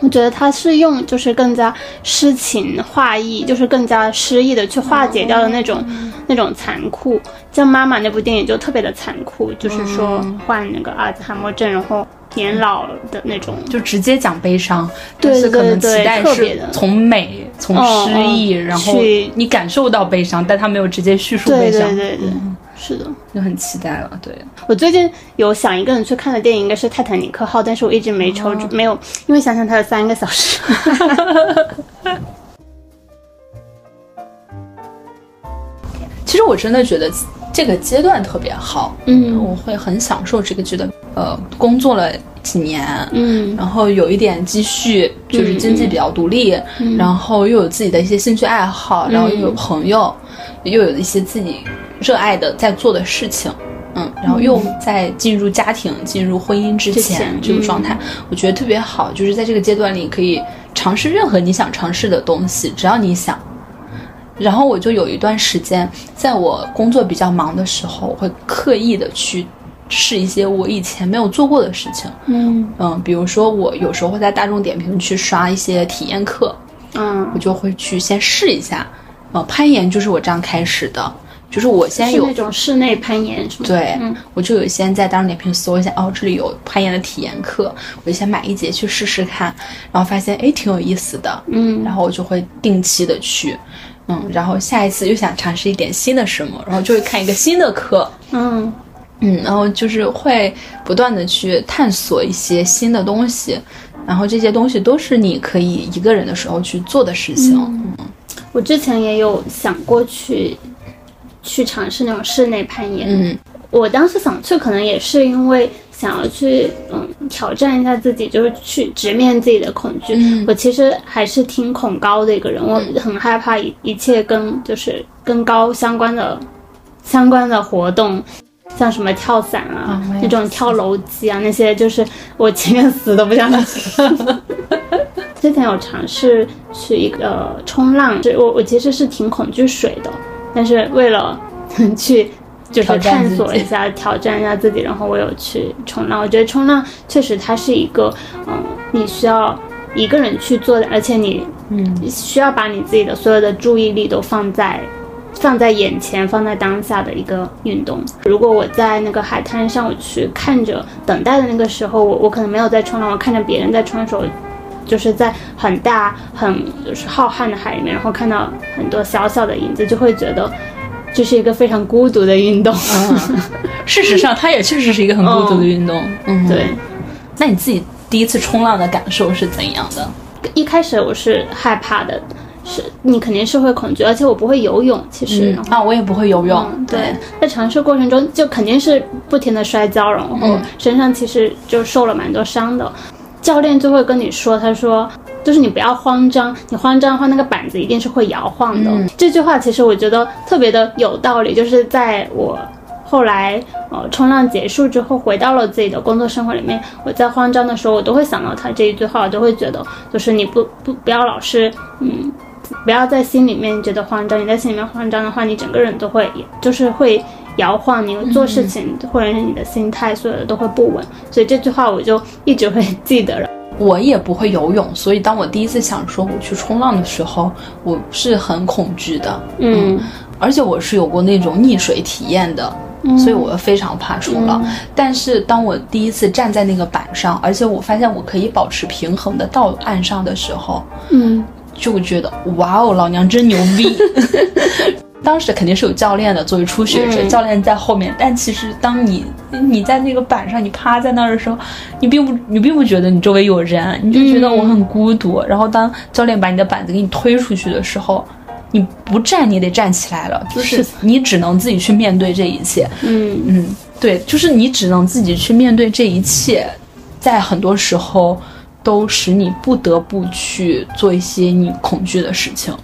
我觉得它是用就是更加诗情画意，就是更加诗意的去化解掉的那种那种残酷。像妈妈那部电影就特别的残酷，就是说患那个阿尔兹海默症，然后。年老的那种，就直接讲悲伤，但是可能期待是从美、从诗意，然后你感受到悲伤，但他没有直接叙述悲伤。对对对，是的，就很期待了。对我最近有想一个人去看的电影，应该是《泰坦尼克号》，但是我一直没抽，没有，因为想想它有三个小时。[laughs] 其实我真的觉得。这个阶段特别好，嗯，我会很享受这个阶段。呃，工作了几年，嗯，然后有一点积蓄，就是经济比较独立，然后又有自己的一些兴趣爱好，然后又有朋友，又有一些自己热爱的在做的事情，嗯，然后又在进入家庭、进入婚姻之前这个状态，我觉得特别好。就是在这个阶段里，可以尝试任何你想尝试的东西，只要你想。然后我就有一段时间，在我工作比较忙的时候，我会刻意的去试一些我以前没有做过的事情。嗯嗯，比如说我有时候会在大众点评去刷一些体验课，嗯，我就会去先试一下。呃，攀岩就是我这样开始的，就是我先有那种室内攀岩是吗？对，我就有先在大众点评搜一下，哦，这里有攀岩的体验课，我就先买一节去试试看，然后发现哎挺有意思的，嗯，然后我就会定期的去。嗯，然后下一次又想尝试一点新的什么，然后就会看一个新的课，嗯嗯，然后就是会不断的去探索一些新的东西，然后这些东西都是你可以一个人的时候去做的事情。嗯，我之前也有想过去去尝试那种室内攀岩，嗯，我当时想去，可能也是因为。想要去嗯挑战一下自己，就是去直面自己的恐惧。我其实还是挺恐高的一个人，我很害怕一一切跟就是跟高相关的相关的活动，像什么跳伞啊，那种跳楼机啊，那些就是我情愿死都不想去。[laughs] 之前有尝试去一个冲浪，我我其实是挺恐惧水的，但是为了去。就是探索一下，挑战一下自己，然后我有去冲浪。我觉得冲浪确实它是一个，嗯，你需要一个人去做的，而且你，嗯，需要把你自己的所有的注意力都放在，放在眼前，放在当下的一个运动。如果我在那个海滩上，我去看着等待的那个时候，我我可能没有在冲浪，我看着别人在冲的时候，就是在很大很就是浩瀚的海里面，然后看到很多小小的影子，就会觉得。这是一个非常孤独的运动，事实上，它也确实是一个很孤独的运动。嗯，对。那你自己第一次冲浪的感受是怎样的？一开始我是害怕的，是你肯定是会恐惧，而且我不会游泳，其实、啊，我也不会游泳，嗯，对，在尝试过程中就肯定是不停的摔跤，然后嗯身上其实就受了蛮多伤的。教练就会跟你说，他说就是你不要慌张，你慌张的话那个板子一定是会摇晃的。嗯这句话其实我觉得特别的有道理，就是在我。后来，呃，冲浪结束之后，回到了自己的工作生活里面，我在慌张的时候，我都会想到他这一句话，我都会觉得，就是你不不不要老是，嗯，不要在心里面觉得慌张，你在心里面慌张的话，你整个人都会就是会摇晃，你做事情或者是你的心态，所有的都会不稳。所以这句话我就一直会记得了。我也不会游泳，所以当我第一次想说我去冲浪的时候，我是很恐惧的，嗯。而且我是有过那种溺水体验的。所以我非常怕冲浪，但是当我第一次站在那个板上，而且我发现我可以保持平衡的到岸上的时候，嗯。就觉得哇哦，老娘真牛逼！[laughs] 当时肯定是有教练的，作为初学者，嗯教练在后面。但其实当你你在那个板上，你趴在那儿的时候，你并不你并不觉得你周围有人，你就觉得我很孤独。然后当教练把你的板子给你推出去的时候，你不站你得站起来了，就是你只能自己去面对这一切。嗯嗯，对，就是你只能自己去面对这一切，在很多时候都使你不得不去做一些你恐惧的事情。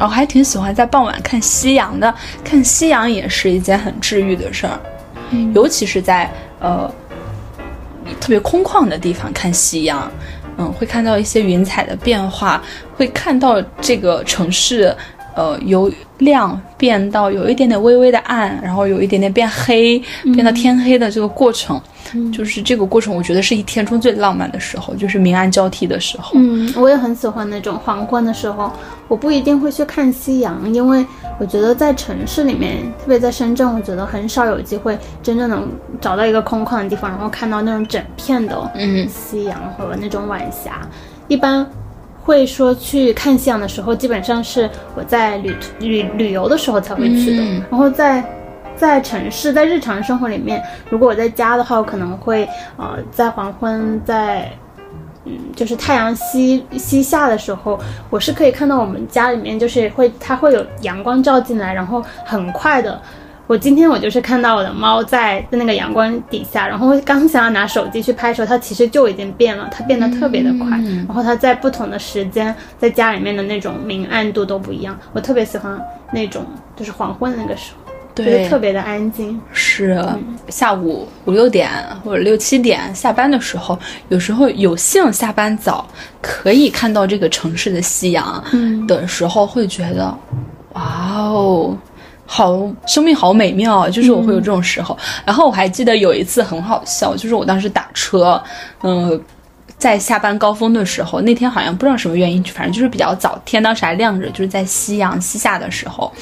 然后还挺喜欢在傍晚看夕阳的，看夕阳也是一件很治愈的事儿，尤其是在呃特别空旷的地方看夕阳，嗯，会看到一些云彩的变化，会看到这个城市，呃，由亮变到有一点点微微的暗，然后有一点点变黑，变到天黑的这个过程，就是这个过程，我觉得是一天中最浪漫的时候，就是明暗交替的时候。嗯，我也很喜欢那种黄昏的时候。我不一定会去看夕阳，因为我觉得在城市里面，特别在深圳，我觉得很少有机会真正能找到一个空旷的地方，然后看到那种整片的嗯夕阳和那种晚霞。一般会说去看夕阳的时候，基本上是我在旅旅旅游的时候才会去的。嗯然后在在城市，在日常生活里面，如果我在家的话，我可能会呃在黄昏，在嗯就是太阳西西下的时候，我是可以看到我们家里面就是会它会有阳光照进来，然后很快的。我今天我就是看到我的猫在在那个阳光底下，然后刚想要拿手机去拍的时候，它其实就已经变了，它变得特别的快，然后它在不同的时间在家里面的那种明暗度都不一样，我特别喜欢那种就是黄昏的那个时候，就是对，特别的安静。是下午五六点或者六七点下班的时候，有时候有幸下班早，可以看到这个城市的夕阳嗯的时候，会觉得，哇哦。好，生命好美妙啊！就是我会有这种时候。然后我还记得有一次很好笑，就是我当时打车，嗯、在下班高峰的时候，那天好像不知道什么原因，反正就是比较早，天当时还亮着，就是在夕阳西下的时候，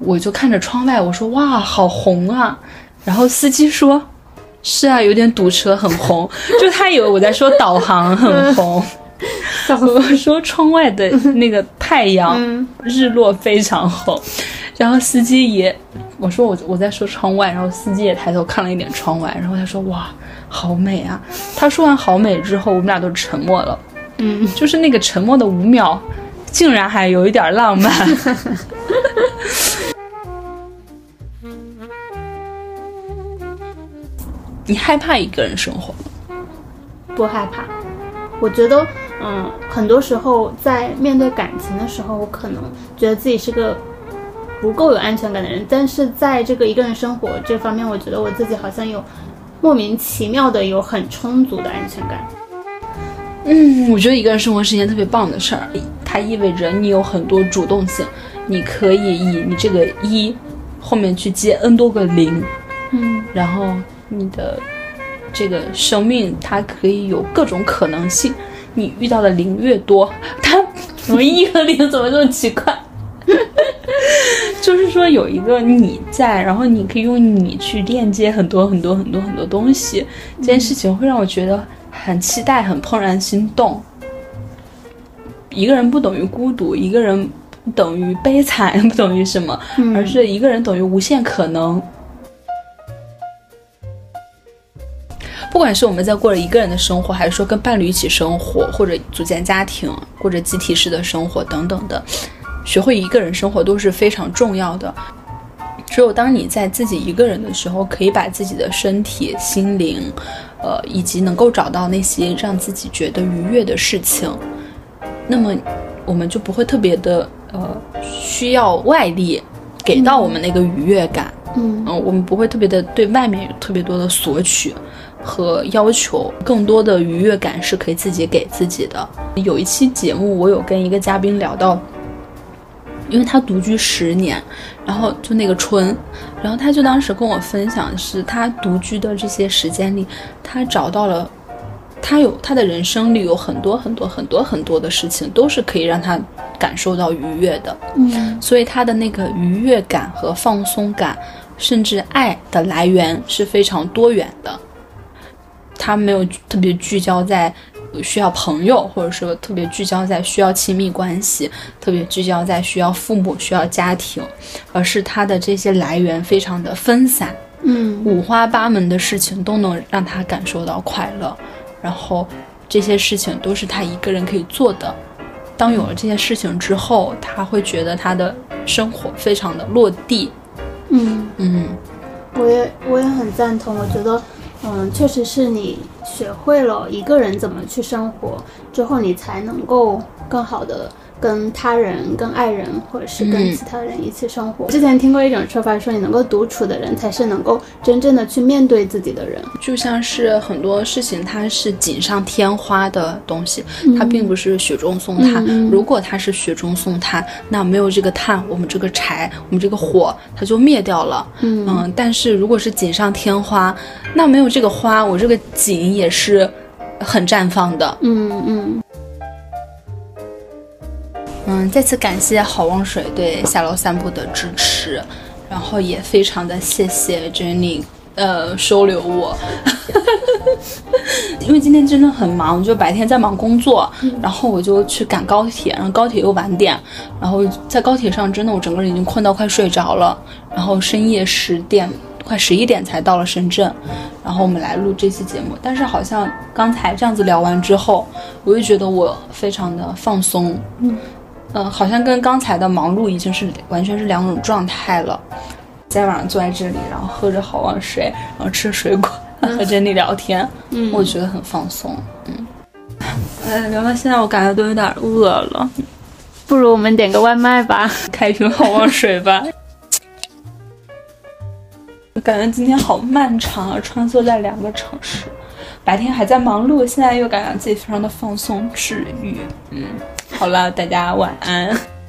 我就看着窗外，我说哇，好红啊！然后司机说：“是啊，有点堵车，很红。”就他以为我在说导航很红。我说窗外的那个太阳、嗯日落非常红，然后司机也，我说我我在说窗外，然后司机也抬头看了一眼窗外，然后他说哇，好美啊！他说完好美之后，我们俩都沉默了，嗯，就是那个沉默的五秒，竟然还有一点浪漫。[laughs] 你害怕一个人生活吗？不害怕。我觉得，嗯，很多时候在面对感情的时候，我可能觉得自己是个不够有安全感的人，但是在这个一个人生活这方面，我觉得我自己好像有莫名其妙的有很充足的安全感。嗯，我觉得一个人生活是一件特别棒的事儿，它意味着你有很多主动性，你可以以你这个一后面去接 n 多个零，嗯然后你的这个生命它可以有各种可能性，你遇到的零越多，它怎么一和零怎么这么奇怪？就是说有一个你在，然后你可以用你去链接很多很多很多很多东西，这件事情会让我觉得很期待，很怦然心动。一个人不等于孤独，一个人不等于悲惨，[laughs] 不等于什么，嗯而是一个人等于无限可能。不管是我们在过着一个人的生活，还是说跟伴侣一起生活，或者组建家庭，过着集体式的生活等等的，学会一个人生活都是非常重要的。只有当你在自己一个人的时候，可以把自己的身体、心灵，呃，以及能够找到那些让自己觉得愉悦的事情，那么我们就不会特别的呃需要外力给到我们那个愉悦感。嗯嗯，我们不会特别的对外面有特别多的索取和要求，更多的愉悦感是可以自己给自己的。有一期节目，我有跟一个嘉宾聊到，因为他独居十年，然后就那个春，然后他就当时跟我分享，是他独居的这些时间里，他找到了。他有他的人生里有很多很多很多很多的事情，都是可以让他感受到愉悦的。嗯所以他的那个愉悦感和放松感，甚至爱的来源是非常多元的。他没有特别聚焦在需要朋友，或者说特别聚焦在需要亲密关系，特别聚焦在需要父母、需要家庭，而是他的这些来源非常的分散，嗯五花八门的事情都能让他感受到快乐，然后这些事情都是他一个人可以做的。当有了这些事情之后，他会觉得他的生活非常的落地。嗯，嗯我也我也很赞同，我觉得。嗯，确实是你学会了一个人怎么去生活之后，你才能够更好的跟他人、跟爱人或者是跟嗯其他人一起生活。之前听过一种说法，说你能够独处的人，才是能够真正的去面对自己的人。就像是很多事情，它是锦上添花的东西，它并不是雪中送炭。如果它是雪中送炭，那没有这个炭，我们这个柴，我们这个火，它就灭掉了。嗯但是如果是锦上添花，那没有这个花，我这个锦也是很绽放的。嗯嗯嗯，再次感谢好望水对下楼散步的支持，然后也非常的谢谢 Jenny，呃，收留我，[laughs] 因为今天真的很忙，就白天在忙工作，然后我就去赶高铁，然后高铁又晚点，然后在高铁上真的我整个人已经困到快睡着了，然后深夜十点。快十一点才到了深圳，然后我们来录这期节目。但是好像刚才这样子聊完之后，我就觉得我非常的放松，嗯嗯，好像跟刚才的忙碌已经是完全是两种状态了。今天晚上坐在这里，然后喝着好望水，然后吃水果，和 Jenny 聊天，嗯，我觉得很放松。嗯，哎，聊到现在，我感觉都有点饿了，不如我们点个外卖吧。[laughs] 开一瓶好望水吧。感觉今天好漫长啊，穿梭在两个城市，白天还在忙碌，现在又感觉自己非常的放松治愈。嗯，好了，大家晚安。